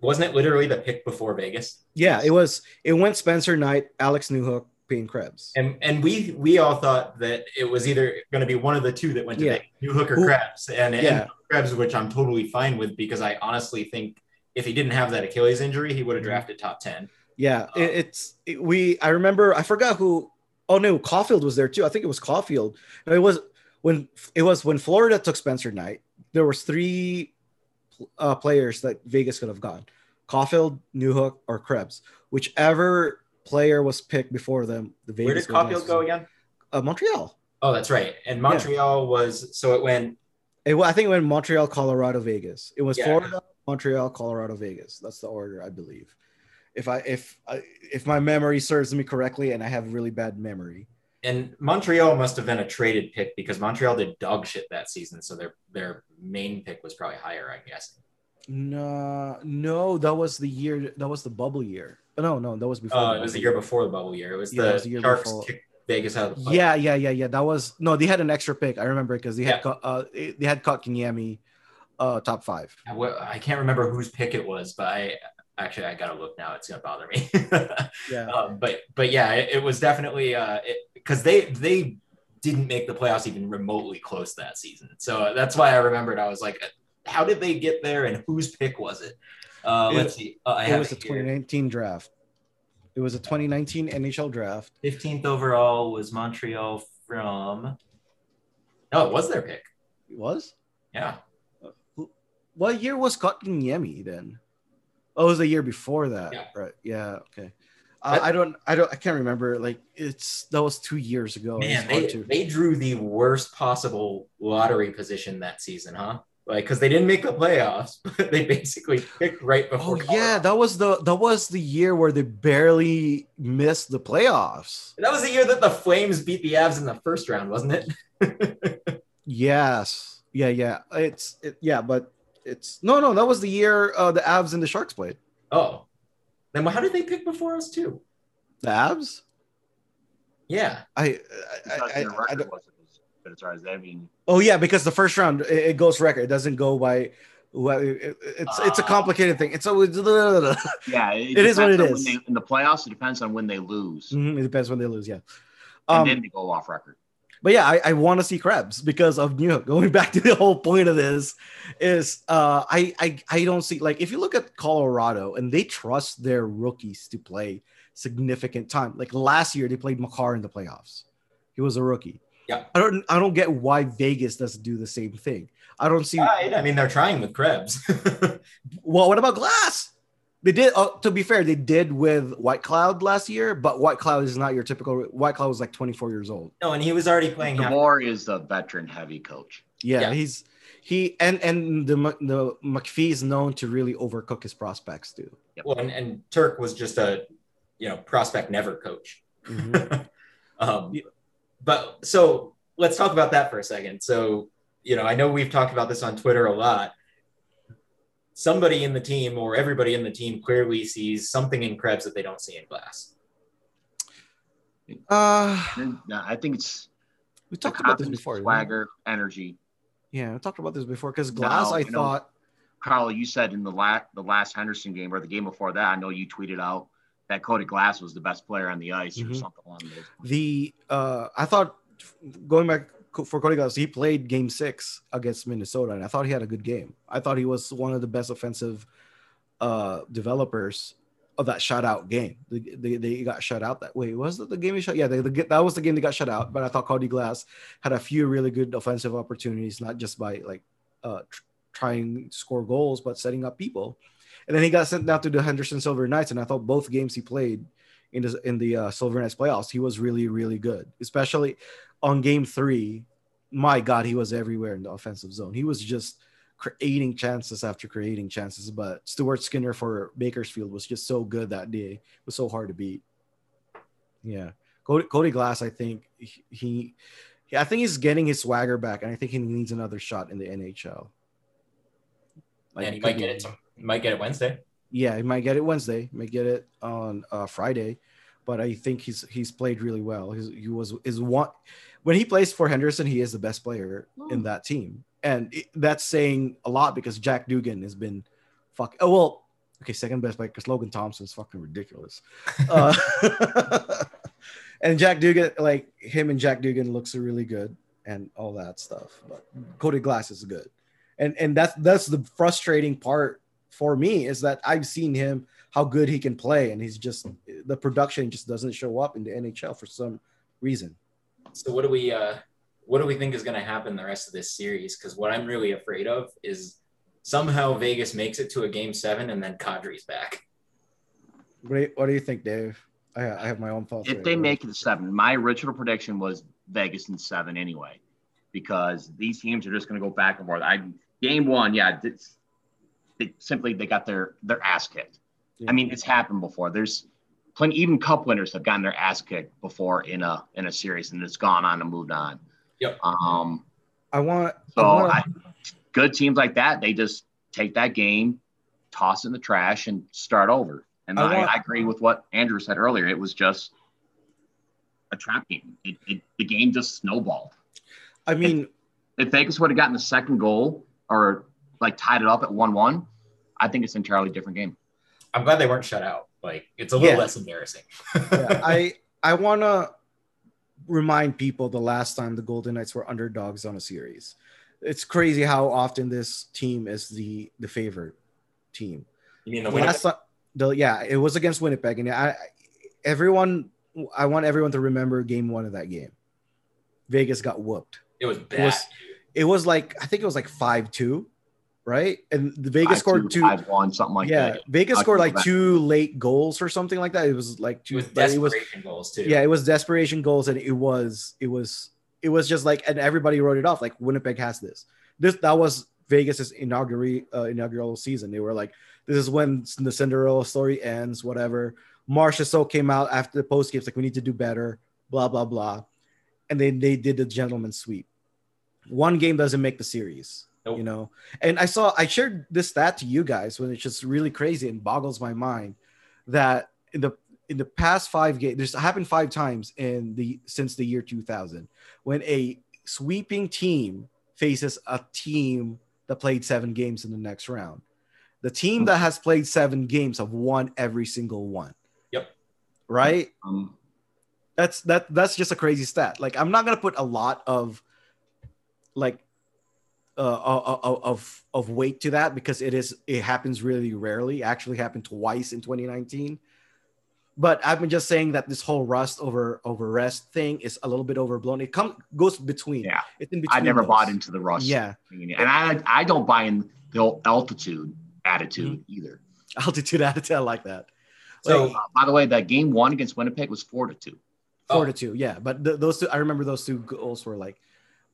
Wasn't it literally the pick before Vegas? Yeah, it was. It went Spencer Knight, Alex Newhook, Peyton Krebs. And and we we all thought that it was either going to be one of the two that went to yeah. Newhook or Krebs, and, yeah. and Krebs, which I'm totally fine with because I honestly think if he didn't have that Achilles injury, he would have mm-hmm. drafted top ten. Yeah, um, it, it's it, we. I remember. I forgot who. Oh no, Caufield was there too. I think it was Caufield. It was when it was when Florida took Spencer Knight. There was three uh, players that Vegas could have gone: Caufield, Newhook, or Krebs. Whichever player was picked before them. The Vegas Where did Caufield go again? Uh, Montreal. Oh, that's right. And Montreal yeah. was so it went. It, I think it went Montreal, Colorado, Vegas. It was yeah. Florida, Montreal, Colorado, Vegas. That's the order, I believe. If I if I, if my memory serves me correctly, and I have really bad memory. And Montreal must have been a traded pick because Montreal did dog shit that season, so their their main pick was probably higher, I'm guessing. No, no, that was the year. That was the bubble year. No, no, that was before. Oh, it was the year before the bubble year. It was yeah, the, it was the Sharks kicked Vegas out of the Yeah, yeah, yeah, yeah. That was no. They had an extra pick. I remember because they had yeah. uh they had caught Kotkaniemi uh top five. I can't remember whose pick it was, but I actually I gotta look now. It's gonna bother me. yeah. Um, but but yeah, it, it was definitely uh because they they didn't make the playoffs even remotely close that season. So that's why I remembered. I was like, how did they get there and whose pick was it? Uh, let's see. Uh, it was the 2019 draft. It was a 2019 NHL draft. 15th overall was Montreal from. No, it was their pick. It was? Yeah. What year was Kotkaniemi then? Oh, it was the year before that. Yeah. Right. Yeah. Okay. Uh, I don't. I don't. I can't remember. Like it's that was two years ago. Man, they, they drew the worst possible lottery position that season, huh? like because they didn't make the playoffs, but they basically picked right before. Oh yeah, that was the that was the year where they barely missed the playoffs. That was the year that the Flames beat the Avs in the first round, wasn't it? yes. Yeah, yeah. It's it, yeah, but it's no, no. That was the year uh, the Avs and the Sharks played. Oh, then how did they pick before us too? The Avs. Yeah, I I, I, I, I but as far as I mean. Oh yeah, because the first round it, it goes record. It doesn't go by. Well, it, it's uh, it's a ah. complicated thing. It's always yeah. It, it is what it is. They, in the playoffs, it depends on when they lose. Mm-hmm, it depends when they lose. Yeah, and um, then they go off record. But yeah, I, I want to see Krebs because of Newhook. Going back to the whole point of this is uh, I, I I don't see like if you look at Colorado and they trust their rookies to play significant time. Like last year, they played Makar in the playoffs. He was a rookie. Yeah. I don't I don't get why Vegas doesn't do the same thing. I don't see right. I mean they're trying with Krebs. well, what about Glass? They did uh, to be fair, they did with Whitecloud last year, but Whitecloud is not your typical Whitecloud was like 24 years old. No, and he was already playing. DeBoer is the veteran heavy coach. Yeah, yeah, he's he and and the the McPhee is known to really overcook his prospects too. Yep. Well, and, and Turk was just a you know prospect never coach. Mm-hmm. um, but so let's talk about that for a second. So you know, I know we've talked about this on Twitter a lot. Somebody in the team or everybody in the team clearly sees something in Krebs that they don't see in Glass. Uh, I think it's we talked about this before. Swagger, energy. Yeah, I talked about this before because Glass. I thought. Carl, you said in the last the last Henderson game or the game before that, I know you tweeted out that Cody Glass was the best player on the ice mm-hmm. or something along those. Lines. The uh, I thought going back for Cody Glass, he played Game Six against Minnesota, and I thought he had a good game. I thought he was one of the best offensive uh, developers of that shutout game. They, they, they, got shut out that way. Was it the game he shut? Yeah, they, the, that was the game they got shut out. But I thought Cody Glass had a few really good offensive opportunities, not just by like uh, tr- trying to score goals, but setting up people. And then he got sent down to the Henderson Silver Knights, and I thought both games he played in the in the uh, Silver Knights playoffs, he was really really good, especially on Game Three. My God, he was everywhere in the offensive zone. He was just creating chances after creating chances. But Stuart Skinner for Bakersfield was just so good that day. It was so hard to beat. Yeah. Cody, Cody Glass, I think he, he, I think he's getting his swagger back, and I think he needs another shot in the NHL. Like, and he might get it. might get it Wednesday. Yeah, he might get it Wednesday. Might get it on uh, Friday, but I think he's he's played really well. He's, he was is one when he plays for Henderson, he is the best player oh. in that team and it, that's saying a lot because Jack Dugan has been fuck. Oh well, okay, second best player because Logan Thompson's fucking ridiculous. uh, and Jack Dugan, like him and Jack Dugan looks really good and all that stuff. But Cody Glass is good, and and that's that's the frustrating part for me is that I've seen him how good he can play, and he's just the production just doesn't show up in the NHL for some reason. So what do we uh what do we think is going to happen the rest of this series? Because what I'm really afraid of is somehow Vegas makes it to a game seven and then Kadri's back. What do you, what do you think, Dave? I, I have my own thoughts. If right they now. make it to seven, my original prediction was Vegas in seven anyway, because these teams are just going to go back and forth. I game one, yeah, it's, they simply they got their their ass kicked. Yeah. I mean, it's happened before. There's plenty. Even cup winners have gotten their ass kicked before in a in a series, and it's gone on and moved on. Yep. Um, I want so I wanna... I, good teams like that. They just take that game, toss it in the trash, and start over. And I, want... I agree with what Andrew said earlier. It was just a trap game. It, it the game just snowballed. I mean, if, if Vegas would have gotten the second goal or like tied it up at one-one, I think it's an entirely different game. I'm glad they weren't shut out. Like it's a little yeah. less embarrassing. yeah, I I wanna remind people the last time the Golden Knights were underdogs on a series. It's crazy how often this team is the the favorite team. You mean the last time, the, yeah, it was against Winnipeg, and I everyone I want everyone to remember game one of that game. Vegas got whooped. It was bad. It was, it was like I think it was like five two right? And the Vegas five, scored two, five, one, something like yeah, that. Vegas scored like two late goals or something like that. It was like two. It was desperation it was, goals too. Yeah, it was desperation goals, and it was it was it was just like, and everybody wrote it off like Winnipeg has this. This that was Vegas's inaugural uh, inaugural season. They were like, this is when the Cinderella story ends. Whatever. Marchessault came out after the post games like we need to do better. Blah blah blah, and then they did the gentleman sweep. One game doesn't make the series Nope. You know, and I saw I shared this stat to you guys when it's just really crazy and boggles my mind that in the in the past five games, this happened five times in the since the year 2000 when a sweeping team faces a team that played seven games in the next round. The team that has played seven games have won every single one. Yep. Right. Um, that's that. That's just a crazy stat. Like I'm not gonna put a lot of like uh, uh, uh, of of weight to that because it is it happens really rarely. Actually, happened twice in 2019. But I've been just saying that this whole rust over over rest thing is a little bit overblown. It comes goes between. Yeah, it's in between. I never those. bought into the rust. Yeah, and I I don't buy in the altitude attitude mm-hmm. either. Altitude attitude, I like that. So, uh, by the way, that game one against Winnipeg was four to two. Four oh. to two, yeah. But th- those two, I remember those two goals were like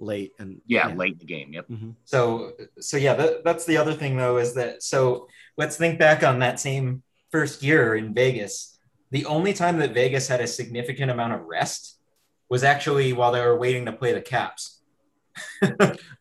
late and yeah, yeah. late in the game. Yep. Mm-hmm. So so yeah, that, that's the other thing though is that so let's think back on that same first year in Vegas. The only time that Vegas had a significant amount of rest was actually while they were waiting to play the Caps.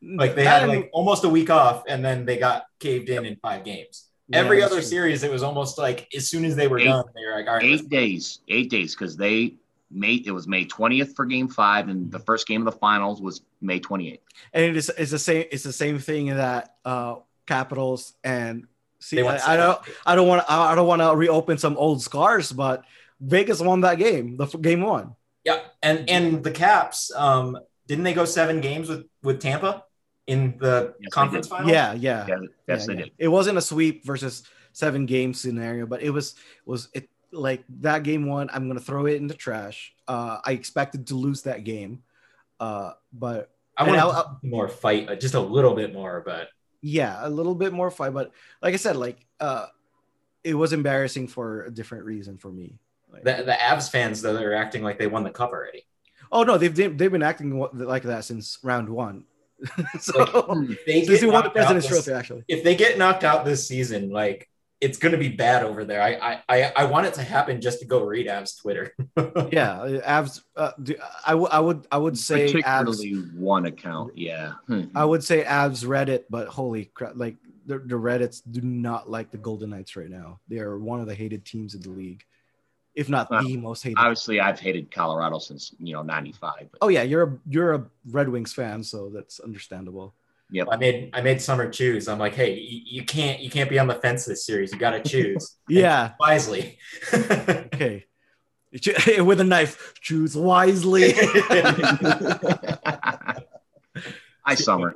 like they had like almost a week off and then they got caved in in five games. Yeah, Every other true. series, it was almost like as soon as they were eight, done, they were like, all right, eight days, eight days, because they May it was May 20th for game five, and the first game of the finals was May 28th. And it is it's the same it's the same thing that uh Capitals and see I, I, don't I don't want I don't want to reopen some old scars, but Vegas won that game, the game one. Yeah, and and the Caps, um, didn't they go seven games with with Tampa in the yes, conference final? Yeah, yeah, yeah yes, yeah, they yeah. did. It wasn't a sweep versus seven game scenario, but it was was it like that game one. I'm gonna throw it in the trash. Uh, I expected to lose that game, uh, but I want more fight, uh, just a little bit more, but yeah, a little bit more fight. But like I said, like uh, it was embarrassing for a different reason for me. Like, the the Avs fans though they're acting like they won the cup already. Oh no, they've they've been acting like that since round one. so like, they since won the President's Trophy, actually. If they get knocked out this season, like it's going to be bad over there. I, I I want it to happen just to go read Avs Twitter. yeah, Avs. Uh, I, w- I would I would say particularly Avs, one account. Yeah, hmm. I would say Avs Reddit, but holy crap! Like the, the Reddits do not like the Golden Knights right now. They are one of the hated teams in the league, if not well, the most hated. Obviously, I've hated Colorado since you know '95. Oh yeah, you're a you're a Red Wings fan, so that's understandable. Yep. I made I made Summer choose. I'm like, hey, you, you can't you can't be on the fence this series. You got to choose. yeah, wisely. okay. With a knife, choose wisely. Hi, Summer.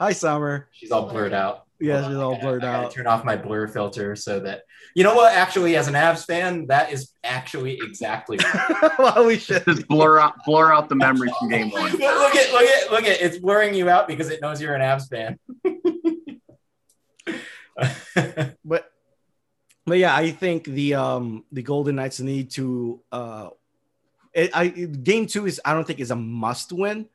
Hi, Summer. She's all blurred out. Yeah, she's all blurred out. Turn off my blur filter so that you know what? Actually, as an Avs fan, that is actually exactly well, we should just blur out blur out the memories from game one. look at look at look at it's blurring you out because it knows you're an Avs fan. but but yeah, I think the um the Golden Knights need to uh it, I game two is I don't think is a must win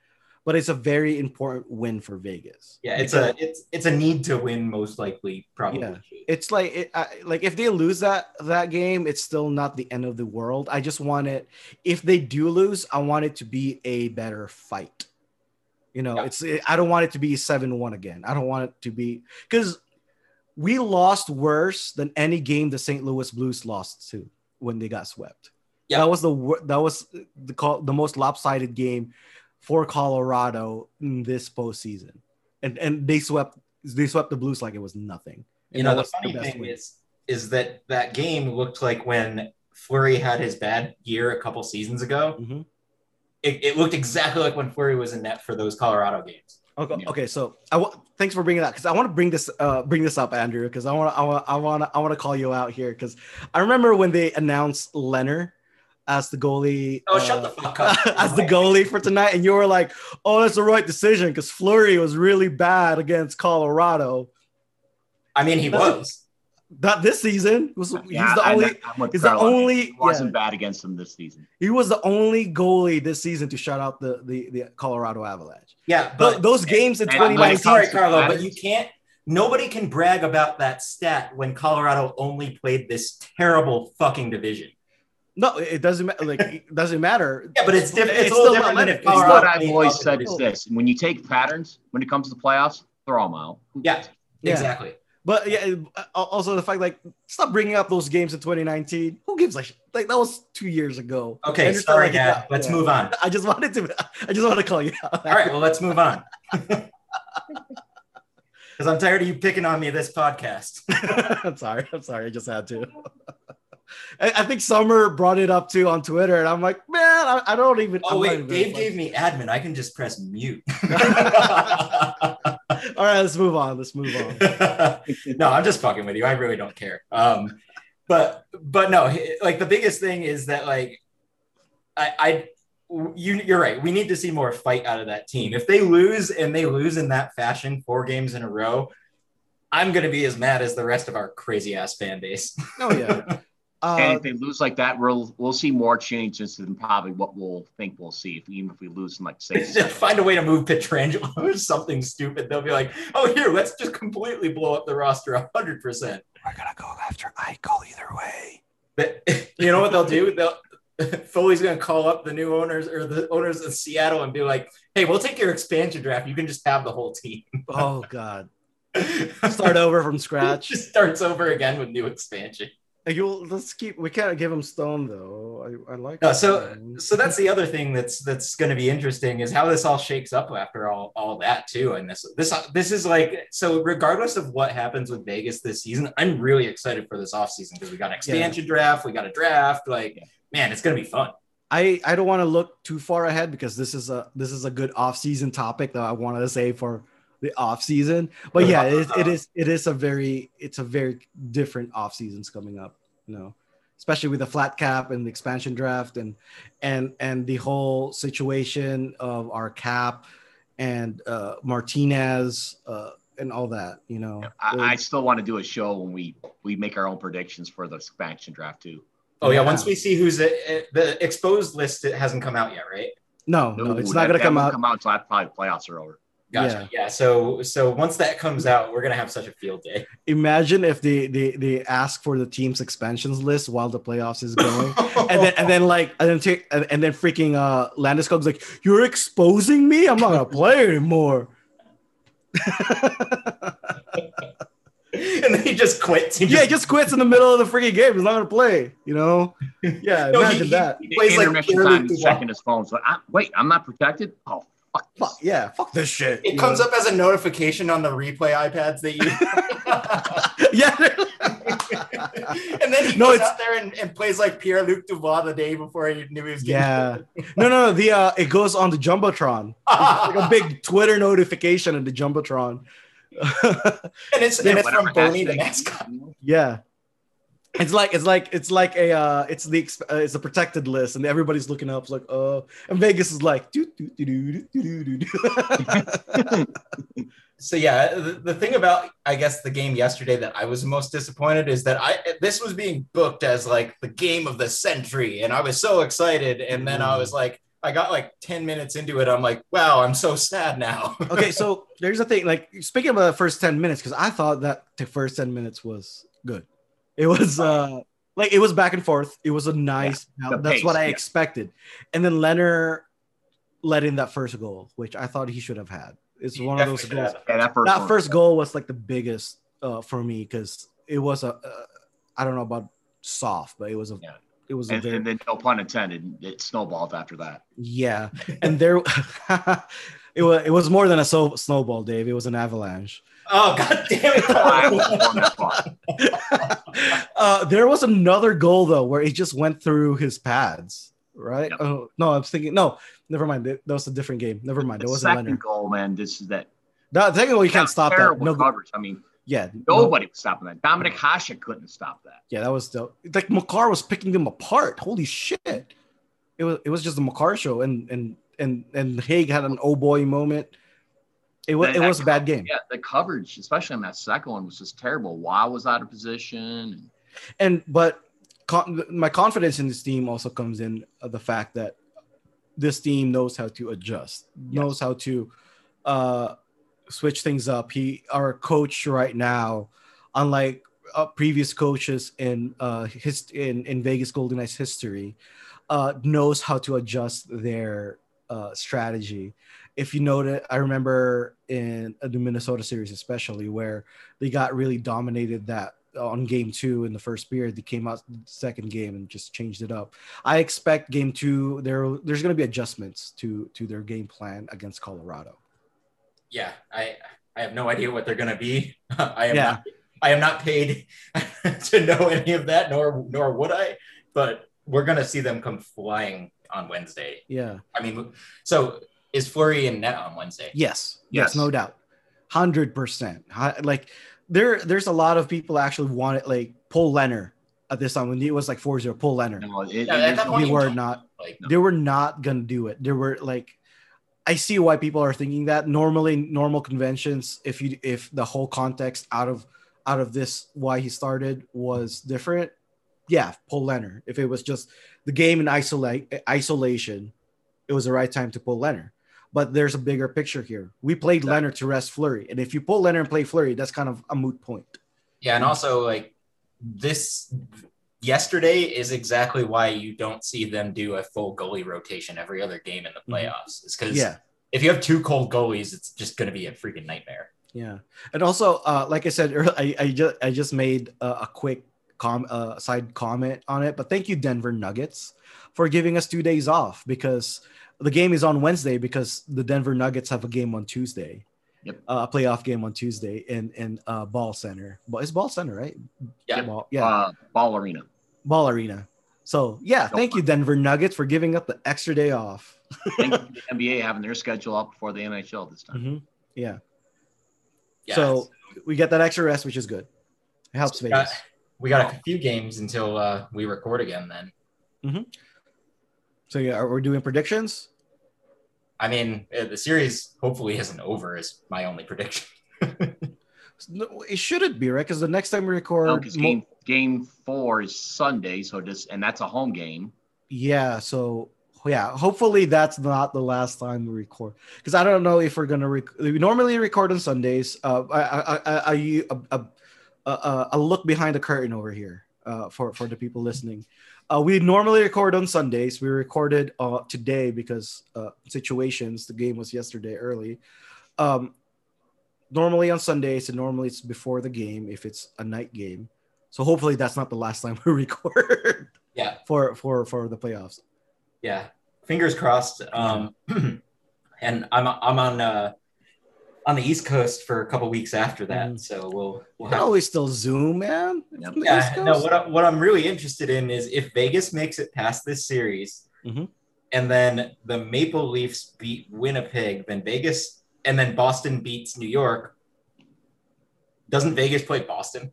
but it's a very important win for Vegas. Yeah, it's because, a it's it's a need to win most likely probably. Yeah. It's like it, I, like if they lose that that game, it's still not the end of the world. I just want it if they do lose, I want it to be a better fight. You know, yeah. it's it, I don't want it to be 7-1 again. I don't want it to be cuz we lost worse than any game the St. Louis Blues lost to when they got swept. Yeah. That was the that was the call the most lopsided game for Colorado in this postseason, and and they swept they swept the Blues like it was nothing. And you know, the funny the thing win. is is that that game looked like when Fleury had his bad year a couple seasons ago. Mm-hmm. It, it, looked exactly like when Fleury was in net for those Colorado games. Okay, yeah. okay. So I w- thanks for bringing that because I want to bring this uh, bring this up, Andrew, because I want I want I want I want to call you out here because I remember when they announced Lehner as the goalie. Oh, uh, shut the fuck up! as the goalie for tonight, and you were like, "Oh, that's the right decision," because Fleury was really bad against Colorado. I mean, he was. Not this season. Was, yeah, he's the only. he's the only. He wasn't yeah. bad against him this season. He was the only goalie this season to shut out the the, the Colorado Avalanche. Yeah, but those games in 2019. Sorry, Carlo, but you can't. Nobody can brag about that stat when Colorado only played this terrible fucking division. No, it doesn't matter. Like, it doesn't matter. Yeah, but it's different. It's, it's, a little different than if What I've always said is this: when you take patterns, when it comes to the playoffs, throw them out. Yeah, yeah, exactly. But yeah, uh, also the fact like stop bringing up those games in 2019. Who gives a sh- like that was two years ago. Okay, sorry, like, Dad. Let's yeah. move on. I just wanted to. I just want to call you out. All right, well, let's move on. Because I'm tired of you picking on me this podcast. I'm sorry. I'm sorry. I just had to. I think Summer brought it up too on Twitter, and I'm like, man, I, I don't even. Oh I'm wait, Dave gave me admin. I can just press mute. All right, let's move on. Let's move on. no, I'm just fucking with you. I really don't care. Um, but but no, like the biggest thing is that like I I you you're right. We need to see more fight out of that team. If they lose and they lose in that fashion four games in a row, I'm gonna be as mad as the rest of our crazy ass fan base. oh yeah. Uh, and if they lose like that, we'll we'll see more changes than probably what we'll think we'll see. If even if we lose, like say, find a way to move Pietrangelo or something stupid, they'll be like, "Oh, here, let's just completely blow up the roster hundred percent." We're gonna go after Eichel either way. But you know what they'll do? They'll Foley's gonna call up the new owners or the owners of Seattle and be like, "Hey, we'll take your expansion draft. You can just have the whole team." oh God! Start over from scratch. just starts over again with new expansion. You'll let's keep. We can't give him Stone though. I, I like. No, so so that's the other thing that's that's going to be interesting is how this all shakes up after all all that too. And this this this is like so regardless of what happens with Vegas this season, I'm really excited for this offseason because we got an expansion yeah. draft, we got a draft. Like man, it's gonna be fun. I, I don't want to look too far ahead because this is a this is a good off season topic that I wanted to say for the off season. But yeah, it, it is it is a very it's a very different off seasons coming up. You know, especially with the flat cap and the expansion draft and and and the whole situation of our cap and uh, Martinez uh, and all that. You know, I, I still want to do a show when we we make our own predictions for the expansion draft too. Oh yeah, once we see who's a, the exposed list, it hasn't come out yet, right? No, no, no it's not going to come out. Come out until after probably playoffs are over. Gotcha. Yeah. yeah. So so once that comes out, we're gonna have such a field day. Imagine if they they, they ask for the team's expansions list while the playoffs is going, and then and then like and then take and, and then freaking uh Landeskog's like, you're exposing me. I'm not gonna play anymore. and then he just quits. He just, yeah, he just quits in the middle of the freaking game. He's not gonna play. You know? Yeah, no, imagine he, that. He, he plays like time, he's checking his phone. So I, wait, I'm not protected. Oh fuck, fuck yeah, fuck this shit. It comes know? up as a notification on the replay iPads that you. yeah. and then he no, goes out there and, and plays like Pierre Luc Dubois the day before he knew he was getting. Yeah. no, no, no. The uh, it goes on the jumbotron. like a big Twitter notification of the jumbotron and it's, and it's from Bernie the mascot. Yeah. It's like it's like it's like a uh, it's the uh, it's a protected list, and everybody's looking up. Like, oh, and Vegas is like, so yeah, the, the thing about I guess the game yesterday that I was most disappointed is that I this was being booked as like the game of the century, and I was so excited, and then I was like, I got like 10 minutes into it. I'm like, wow, I'm so sad now. okay, so there's a thing. Like speaking about the first 10 minutes, because I thought that the first 10 minutes was good. It was uh like it was back and forth. It was a nice yeah, that's pace, what I yeah. expected. And then Lehner let in that first goal, which I thought he should have had. It's one of those goals. Yeah, that first, that first goal was like the biggest uh, for me because it was a uh, I don't know about soft, but it was a yeah. it was and, very, and then no pun intended it snowballed after that. Yeah. And there it was it was more than a so, snowball dave. It was an avalanche. Oh god damn it uh, there was another goal though where he just went through his pads right yep. oh no i was thinking no never mind that was a different game never mind the it wasn't second Leonard. goal man this is that no, goal you can't stop that no coverage i mean yeah, nobody no. was stopping that. Dominik Hasek couldn't stop that. Yeah, that was the like Makar was picking them apart. Holy shit! It was it was just a Makar show, and and and and Hague had an oh boy moment. It was it was a bad game. Yeah, the coverage, especially on that second one, was just terrible. Why was out of position? And but con- my confidence in this team also comes in the fact that this team knows how to adjust, yes. knows how to uh switch things up. He, our coach right now, unlike uh, previous coaches in uh, his in in Vegas Golden Knights history, uh, knows how to adjust their uh, strategy. If you noted, I remember in the Minnesota series, especially where they got really dominated that on game two in the first period. They came out second game and just changed it up. I expect game two there there's going to be adjustments to to their game plan against Colorado yeah, I I have no idea what they're going to be. I am yeah. not, I am not paid to know any of that, nor nor would I. But we're going to see them come flying on Wednesday. Yeah, I mean, so is Fleury in net on Wednesday? Yes, yes, yes no doubt, hundred percent. Like there, there's a lot of people actually wanted like Paul Lehner at this time when it was like 4-0 Paul Lehner. No, it, yeah, it, they were not like no. they were not gonna do it. There were like I see why people are thinking that. Normally, normal conventions, if you if the whole context out of out of this why he started was different, yeah, pull Lehner. If it was just the game in isolate isolation, it was the right time to pull Lehner. But there's a bigger picture here. We played exactly. Lehner to rest Fleury, and if you pull Lehner and play Fleury, that's kind of a moot point. Yeah, and also like this yesterday is exactly why you don't see them do a full goalie rotation every other game in the mm-hmm. playoffs. It's because yeah. if you have two cold goalies, it's just going to be a freaking nightmare. Yeah, and also, uh, like I said, earlier, I, I just I just made a, a quick com uh, side comment on it, but thank you Denver Nuggets for giving us two days off because the game is on Wednesday because the Denver Nuggets have a game on Tuesday. Yep. Uh, a playoff game on Tuesday in in uh, Ball Center. But it's Ball Center, right? Yeah. Ball, yeah. Uh, ball Arena. Ball Arena. So yeah, thank you Denver Nuggets for giving up the extra day off. thank you the NBA having their schedule up before the NHL this time. Mm-hmm. Yeah. Yes. So we get that extra rest, which is good. It helps so we Vegas. Got, we got a few games until uh, we record again then. Mm-hmm. So yeah, we're we doing predictions? I mean, uh, the series hopefully isn't over. Is my only prediction. no, it shouldn't be right because the next time we record, no, game mo- game four is Sunday, so just and that's a home game. Yeah, so yeah, hopefully that's not the last time we record because I don't know if we're gonna. Rec- we normally record on Sundays. Uh, I, I, I, I, a, a, a look behind the curtain over here uh, for for the people listening. Uh, we normally record on Sundays. We recorded uh, today because uh, situations. The game was yesterday early. Um, normally on Sundays, and normally it's before the game if it's a night game. So hopefully that's not the last time we record. Yeah. For for for the playoffs. Yeah. Fingers crossed. Um, and I'm I'm on uh, on the East Coast for a couple weeks after that. Mm. So we'll, we'll have always still Zoom, man. Yeah, no. What, I, what I'm really interested in is if Vegas makes it past this series, mm-hmm. and then the Maple Leafs beat Winnipeg, then Vegas, and then Boston beats New York. Doesn't Vegas play Boston?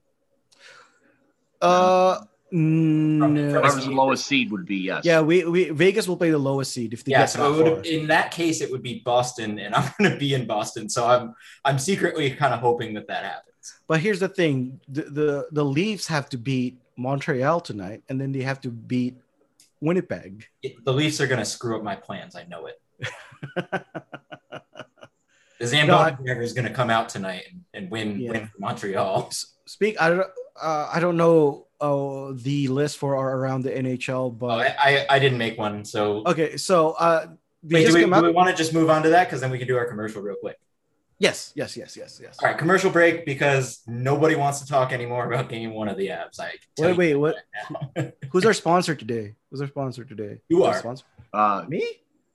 Uh, Mm, no. Whoever's the lowest seed would be yes. Yeah, we, we Vegas will play the lowest seed if they yeah. so would, in that case, it would be Boston, and I'm going to be in Boston, so I'm I'm secretly kind of hoping that that happens. But here's the thing: the, the the Leafs have to beat Montreal tonight, and then they have to beat Winnipeg. The Leafs are going to screw up my plans. I know it. the Zamboni no, is going to come out tonight and, and win yeah. win Montreal. Speak. I don't. Uh, I don't know oh the list for our around the NHL, but oh, I, I, I didn't make one. So okay, so uh, Wait, do we, do we want to just move on to that because then we can do our commercial real quick. Yes, yes, yes, yes, yes. All right, commercial break because nobody wants to talk anymore about game one of the Avs. I wait, wait, what? Right Who's our sponsor today? Who's our sponsor today? You are sponsor. Uh, me.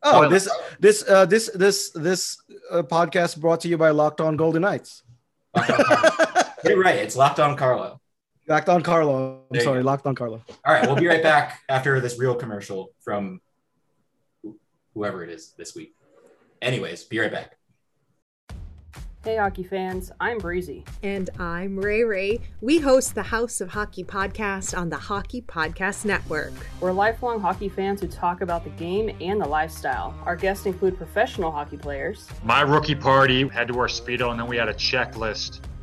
Oh, this this uh, this this this uh, podcast brought to you by Locked On Golden Knights. You're right. It's Locked On Carlo. Locked on Carlo. I'm sorry, locked on Carlo. All right, we'll be right back after this real commercial from whoever it is this week. Anyways, be right back. Hey, hockey fans, I'm Breezy. And I'm Ray Ray. We host the House of Hockey podcast on the Hockey Podcast Network. We're lifelong hockey fans who talk about the game and the lifestyle. Our guests include professional hockey players. My rookie party had to wear Speedo, and then we had a checklist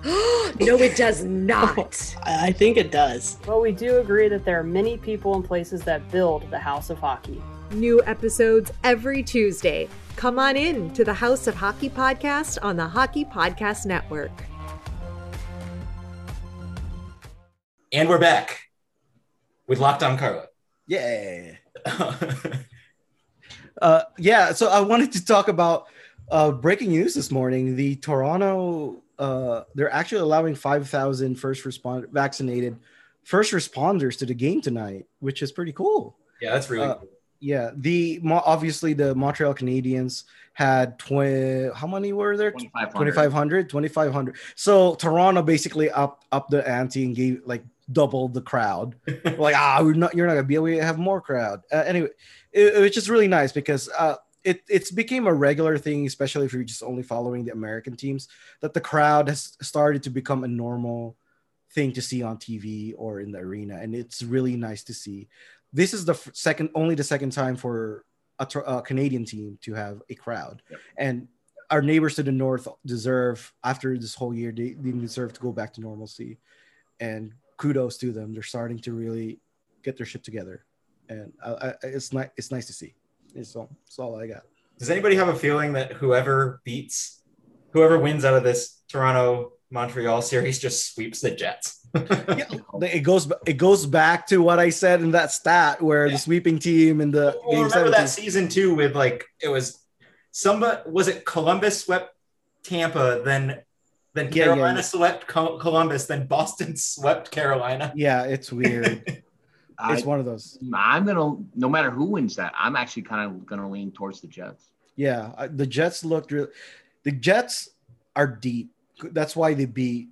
no, it does not. I think it does. But we do agree that there are many people and places that build the House of Hockey. New episodes every Tuesday. Come on in to the House of Hockey podcast on the Hockey Podcast Network. And we're back with Locked On Carlo. Yeah. uh, yeah. So I wanted to talk about uh, breaking news this morning. The Toronto, uh, they're actually allowing 5,000 first respond vaccinated first responders to the game tonight, which is pretty cool. Yeah, that's really uh, cool. Yeah, the obviously the Montreal Canadiens had 20 how many were there? 2500 2500 so toronto basically up up the ante and gave like doubled the crowd. Like ah we're not you're not gonna be able to have more crowd. Uh, anyway it, it was just really nice because uh it, it's became a regular thing, especially if you're just only following the American teams, that the crowd has started to become a normal thing to see on TV or in the arena, and it's really nice to see. This is the second, only the second time for a, a Canadian team to have a crowd, yep. and our neighbors to the north deserve after this whole year they, they deserve to go back to normalcy, and kudos to them. They're starting to really get their shit together, and I, I, it's nice. It's nice to see. All, it's all I got. Does anybody have a feeling that whoever beats, whoever wins out of this Toronto Montreal series, just sweeps the Jets? yeah, it goes it goes back to what I said in that stat where yeah. the sweeping team in the well, remember 17. that season too with like it was somebody was it Columbus swept Tampa then then Carolina yeah, yeah, swept Columbus then Boston swept Carolina. Yeah, it's weird. it's one of those. I'm gonna no matter who wins that, I'm actually kind of gonna lean towards the Jets. Yeah, the Jets looked real. The Jets are deep. That's why they beat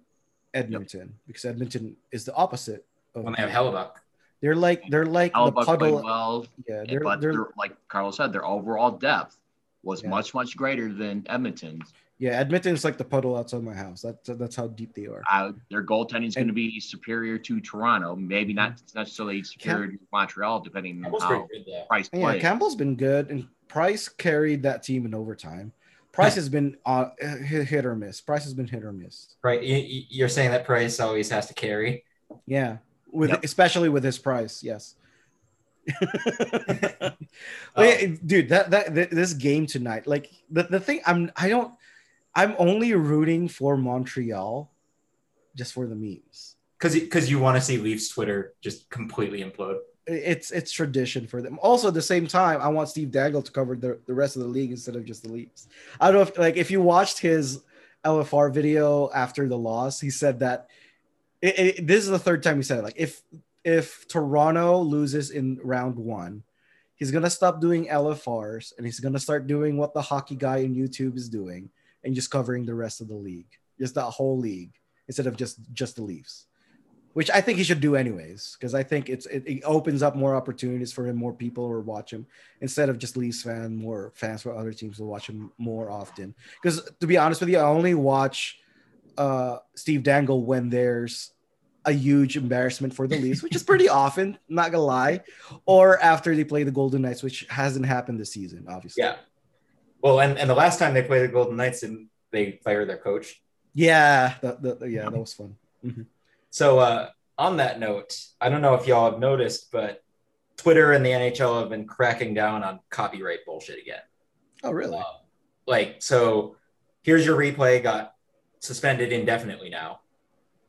Edmonton yep. because Edmonton is the opposite. Of when they have Hellebuyck. They're like they're like Hellebuyck the puddle. well, yeah, they're, but they're, they're, like Carlos said, their overall depth was yeah. much much greater than Edmonton's. Yeah, Edmonton's like the puddle outside my house. That's that's how deep they are. Uh, their goaltending is going to be superior to Toronto. Maybe not mm-hmm. necessarily superior Cam- to Montreal, depending on how Price plays. Yeah, Campbell's been good, and Price carried that team in overtime. Price has been uh, hit or miss. Price has been hit or miss. Right, you're saying that Price always has to carry. Yeah, with yep. especially with his price. Yes. oh. dude, that, that this game tonight, like the, the thing, I'm I don't I'm only rooting for Montreal just for the memes. Because because you want to see Leafs Twitter just completely implode. It's it's tradition for them. Also, at the same time, I want Steve Dangle to cover the, the rest of the league instead of just the Leafs. I don't know if like if you watched his LFR video after the loss, he said that it, it, this is the third time he said it. Like if if Toronto loses in round one, he's gonna stop doing LFRs and he's gonna start doing what the hockey guy in YouTube is doing and just covering the rest of the league, just the whole league instead of just just the Leafs, which I think he should do anyways because I think it's it, it, opens up more opportunities for him, more people will watch him instead of just Leafs fan, more fans for other teams will watch him more often. Because to be honest with you, I only watch uh, Steve Dangle when there's a huge embarrassment for the Leafs, which is pretty often, not gonna lie, or after they play the Golden Knights, which hasn't happened this season, obviously. Yeah. Well, and, and the last time they played the Golden Knights, and they fired their coach. Yeah, the, yeah, that was fun. Mm-hmm. So uh, on that note, I don't know if y'all have noticed, but Twitter and the NHL have been cracking down on copyright bullshit again. Oh, really? Uh, like, so here's your replay got suspended indefinitely now,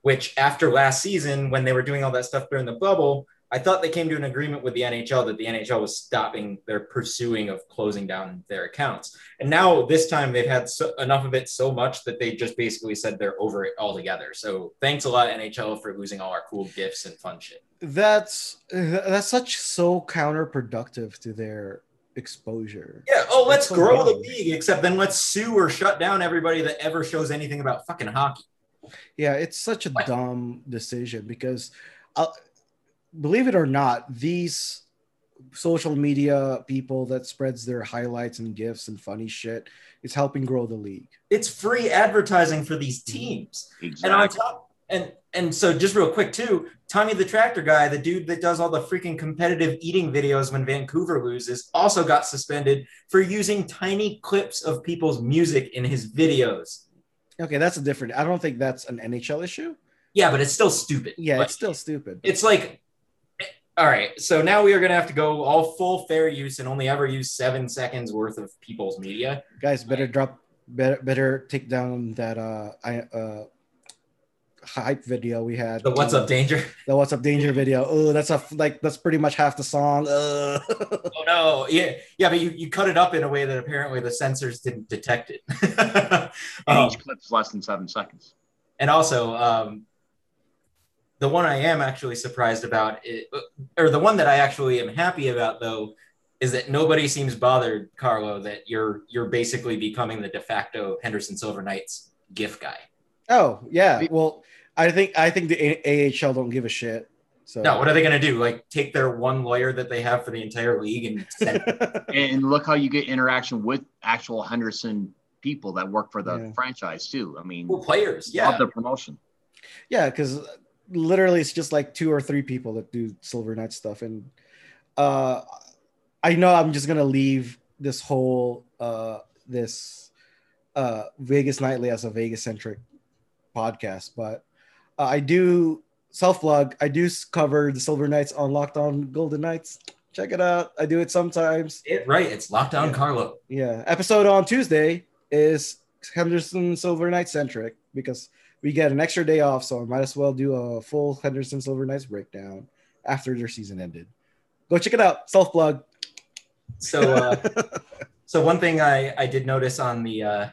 which after last season, when they were doing all that stuff during the bubble, I thought they came to an agreement with the NHL that the NHL was stopping their pursuing of closing down their accounts. And now this time they've had so, enough of it so much that they just basically said they're over it altogether. So thanks a lot NHL for losing all our cool gifts and fun shit. That's that's such so counterproductive to their exposure. Yeah. Oh, let's so grow the league, except then let's sue or shut down everybody that ever shows anything about fucking hockey. Yeah, it's such a what? dumb decision because. Uh, believe it or not, these social media people that spreads their highlights and gifs and funny shit is helping grow the league. It's free advertising for these teams. Exactly. And on top and and so just real quick too, Tommy the tractor guy, the dude that does all the freaking competitive eating videos when Vancouver loses, also got suspended for using tiny clips of people's music in his videos. Okay, that's a different. I don't think that's an NHL issue. Yeah, but it's still stupid. Yeah, like, it's still stupid. It's like all right. So now we are going to have to go all full fair use and only ever use seven seconds worth of people's media. Guys, better drop, better, better take down that. Uh, I, uh, hype video we had. The What's Up Danger. The What's Up Danger video. Oh, that's a like that's pretty much half the song. Uh. oh no, yeah, yeah, but you, you cut it up in a way that apparently the sensors didn't detect it. um, each clip's less than seven seconds. And also, um, the one I am actually surprised about, it, or the one that I actually am happy about, though, is that nobody seems bothered, Carlo, that you're you're basically becoming the de facto Henderson Silver Knights GIF guy. Oh yeah, well I think I think the AHL don't give a shit. So no, what are they going to do? Like take their one lawyer that they have for the entire league and send- and look how you get interaction with actual Henderson people that work for the yeah. franchise too. I mean, well, players, yeah, of the promotion. Yeah, because literally it's just like two or three people that do Silver Knight stuff, and uh, I know I'm just gonna leave this whole uh, this uh, Vegas Nightly as a Vegas centric podcast, but uh, I do self plug. I do cover the Silver Knights on Locked On Golden Knights. Check it out. I do it sometimes. It, right, it's Locked On yeah. Carlo. Yeah, episode on Tuesday is Henderson Silver Knight centric because we get an extra day off, so I might as well do a full Henderson Silver Knights breakdown after their season ended. Go check it out. Self plug. So, uh, so one thing I I did notice on the uh,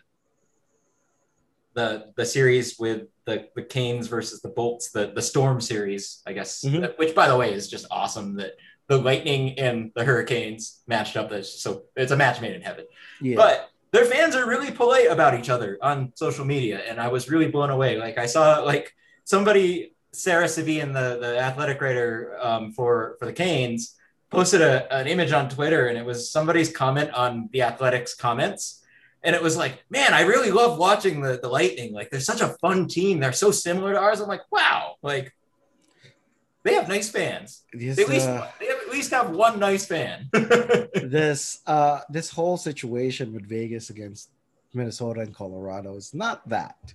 the the series with the the Canes versus the Bolts, the the Storm series, I guess, mm-hmm. which by the way is just awesome that the Lightning and the Hurricanes matched up. That's so it's a match made in heaven. Yeah. But their fans are really polite about each other on social media, and I was really blown away. Like I saw like somebody, Sara Civian, the the athletic writer um, for for the Canes, posted a, an image on Twitter, and it was somebody's comment on the Athletics comments and it was like, man, I really love watching the, the Lightning. Like, they're such a fun team. They're so similar to ours. I'm like, wow, like they have nice fans. Yes, they, at least, uh, they at least have one nice fan. this uh, this whole situation with Vegas against Minnesota and Colorado is not that.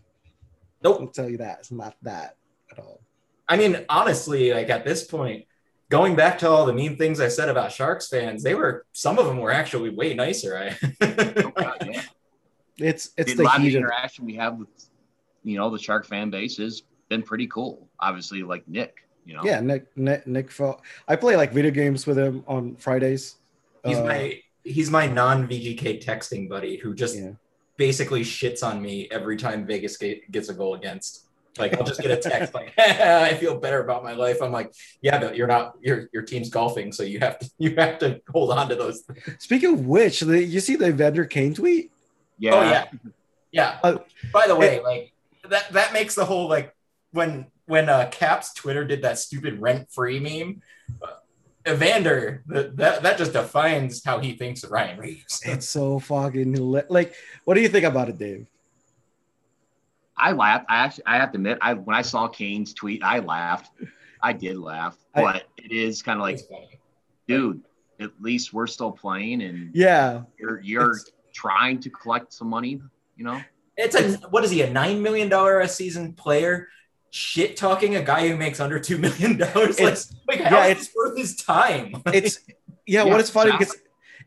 Nope. I'll tell you that it's not that at all. I mean, honestly, like at this point, going back to all the mean things I said about Sharks fans, they were some of them were actually way nicer. I oh, God, yeah. It's it's the, the lot of interaction we have with you know the Shark fan base has been pretty cool. Obviously, like Nick, you know. Yeah, Nick Nick Nick. I play like video games with him on Fridays. He's uh, my he's my non VGK texting buddy who just yeah. basically shits on me every time Vegas gets a goal against. Like I'll just get a text like I feel better about my life. I'm like, yeah, but you're not your your team's golfing, so you have to you have to hold on to those. Speaking of which, the, you see the Evander Kane tweet? Yeah. Oh yeah. Yeah. Uh, By the way, it, like that that makes the whole like when when uh Caps Twitter did that stupid rent free meme. Uh, Evander, that, that that just defines how he thinks of Ryan Reaves. It's so fucking like. What do you think about it, Dave? I laughed. I actually, I have to admit, I when I saw Kane's tweet, I laughed. I did laugh, but I, it is kind of like, dude, at least we're still playing, and yeah, you're you're trying to collect some money, you know? It's a what is he a nine million dollar a season player? Shit talking a guy who makes under two million dollars. Like, like how yeah, it's worth his time. It's yeah, yeah what is funny because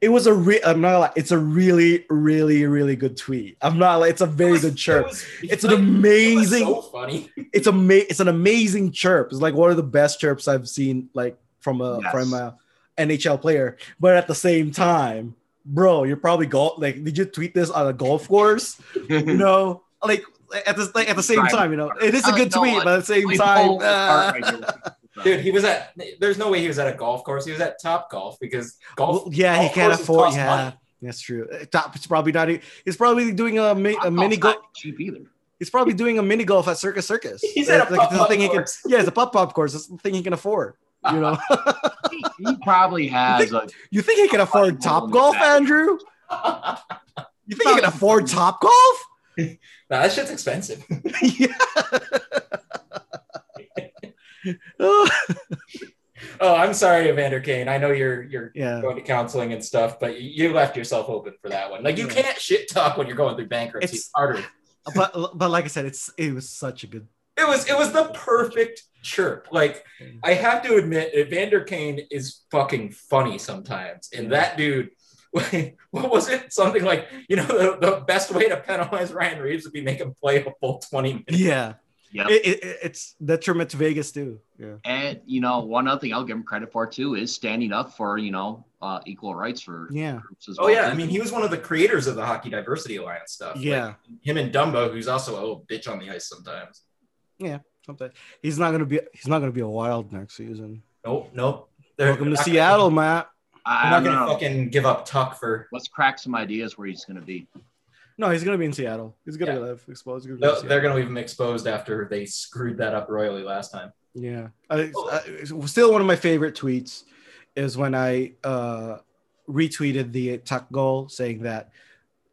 it was a re- I'm not like it's a really, really, really good tweet. I'm not like it's a very was, good chirp. It was, it's like, an amazing. It so funny. it's a it's an amazing chirp. It's like one of the best chirps I've seen like from a yes. from a NHL player. But at the same time, bro, you're probably golf. Like, did you tweet this on a golf course? you know, like at the like, at the same time, you know, it is a good tweet, but at the same time, uh, dude, he was at. There's no way he was at a golf course. He was at Top Golf because golf. Well, yeah, golf he can't afford. Yeah, money. that's true. Uh, Top. It's probably not. He's probably doing a, a mini golf. Cheap either. He's probably doing a mini golf at Circus Circus. He's at a like, the thing he can. Yeah, it's a pop pop course. It's the thing he can afford. You know. he, he, probably has. You think, a, you think he can afford Top Golf, Andrew? You think he can afford Top Golf? nah, that shit's expensive. oh, I'm sorry, Evander Kane. I know you're you're yeah. going to counseling and stuff, but you left yourself open for that one. Like you can't shit talk when you're going through bankruptcy. It's harder. But but like I said, it's it was such a good. It was it was the perfect chirp. Like I have to admit, Evander Kane is fucking funny sometimes, and that dude. what was it? Something like, you know, the, the best way to penalize Ryan Reaves would be make him play a full 20 minutes. Yeah. Yep. It, it, it's detriment to Vegas too. Yeah. And you know, one other thing I'll give him credit for too is standing up for you know uh, equal rights for yeah. groups as oh, well. Oh yeah, I mean he was one of the creators of the Hockey Diversity Alliance stuff. Yeah. Like, him and Dumba, who's also a little bitch on the ice sometimes. Yeah, sometimes he's not gonna be he's not gonna be a wild next season. Nope, nope. They're, Welcome to Seattle, gonna, Matt. I'm not gonna fucking give up Tuch for. Let's crack some ideas where he's gonna be. No, he's gonna be in Seattle. He's gonna live exposed. Gonna no, they're gonna leave him exposed after they screwed that up royally last time. Yeah, I, I, still one of my favorite tweets is when I uh, retweeted the Tuch goal saying that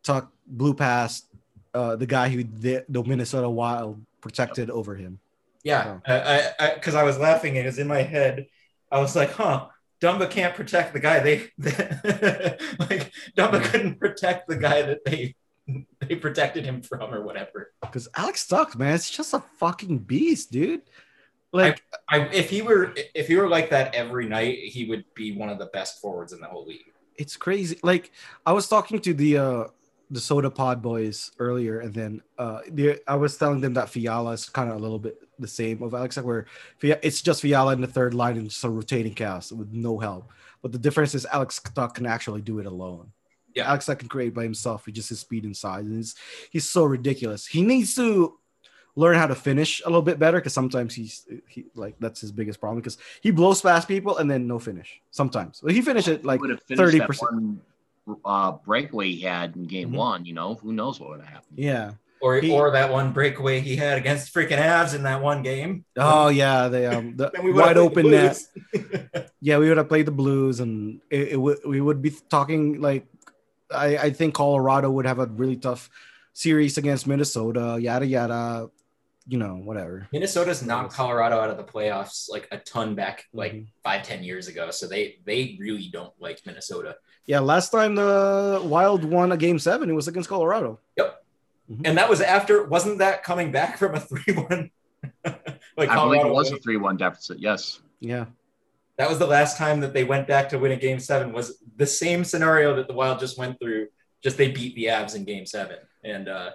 Tuch blew past uh, the guy who the, the Minnesota Wild protected yep. over him. Yeah, because so. I, I, I was laughing. It was in my head. I was like, huh. Dumba can't protect the guy they, they like Dumba couldn't protect the guy that they they protected him from or whatever. Because Alex sucks, man. It's just a fucking beast, dude. Like, I, I, if he were if he were like that every night, he would be one of the best forwards in the whole league. It's crazy. Like, I was talking to the uh the Soda Pod boys earlier, and then uh the, I was telling them that Fiala is kind of a little bit the same of Alex, where it's just Fiala in the third line and just a rotating cast with no help. But the difference is Alex can actually do it alone yeah. Alex can create by himself with just his speed and size. And he's he's so ridiculous. He needs to learn how to finish a little bit better because sometimes he's he like that's his biggest problem because he blows past people and then no finish sometimes. But he finished it like thirty percent. Uh, breakaway he had in game mm-hmm. one, you know, who knows what would have happened. Yeah. Or, he, or that one breakaway he had against freaking Avs in that one game. Oh yeah, they um the wide open net. yeah, we would have played the Blues, and it, it w- we would be talking like I, I think Colorado would have a really tough series against Minnesota, yada yada. You know, whatever. Minnesota's knocked Colorado out of the playoffs like a ton back like mm-hmm. five, ten years ago. So they they really don't like Minnesota. Yeah, last time the Wild won a game seven, it was against Colorado. Yep. Mm-hmm. And that was after wasn't that coming back from a three one like I Colorado believe it was a three one deficit, yes. Yeah. That was the last time that they went back to win a game seven. Was the same scenario that the Wild just went through. Just they beat the Avs in game seven, and uh,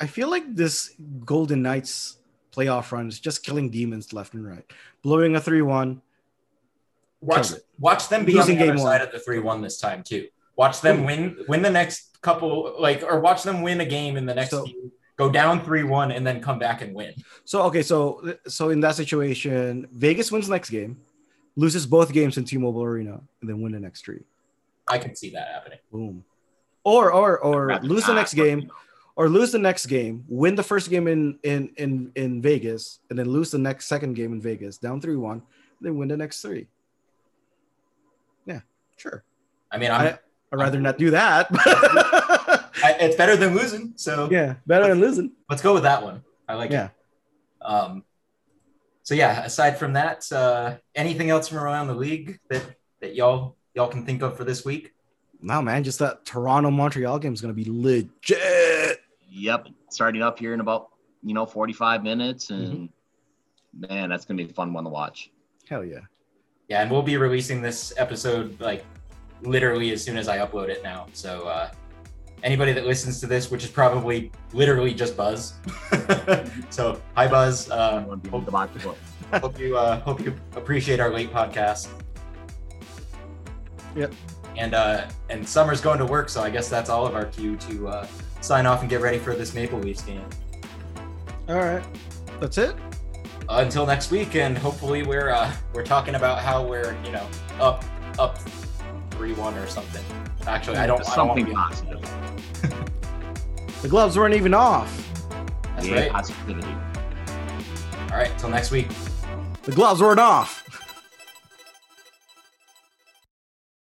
I feel like this Golden Knights playoff run is just killing demons left and right, blowing a three-one. Watch, watch them be Losing on the other side of the three-one this time too. Watch them win, win the next couple, like, or watch them win a game in the next so, few, go down 3-1 and then come back and win. So okay, so so in that situation, Vegas wins next game loses both games in T-Mobile Arena, and then win the next three. I can see that happening. Boom. Or or or lose the next game, or lose the next game, win the first game in in in in Vegas, and then lose the next second game in Vegas, down three one, then win the next three. Yeah, sure. I mean, I'm, I, would rather not do that. I, it's better than losing. So yeah, better than losing. Let's go with that one. I like yeah. it. Um, so yeah, aside from that, uh, anything else from around the league that that y'all y'all can think of for this week? No, man, just that Toronto Montreal game is going to be legit. Yep, starting up here in about you know 45 minutes, and mm-hmm. man, that's going to be a fun one to watch. Hell yeah. Yeah, and we'll be releasing this episode like literally as soon as I upload it now. So uh, anybody that listens to this, which is probably literally just Buzz. so hi Buzz. Uh, hope, hope you uh, hope you appreciate our late podcast. Yep. And uh, and summer's going to work, so I guess that's all of our cue to uh, sign off and get ready for this Maple Leafs game. All right, that's it. Uh, until next week, and hopefully we're uh, we're talking about how we're you know up up three one or something. Actually, I don't. Something I don't positive. the gloves weren't even off. That's yeah, right. Positivity. All right. Till next week. The gloves weren't off.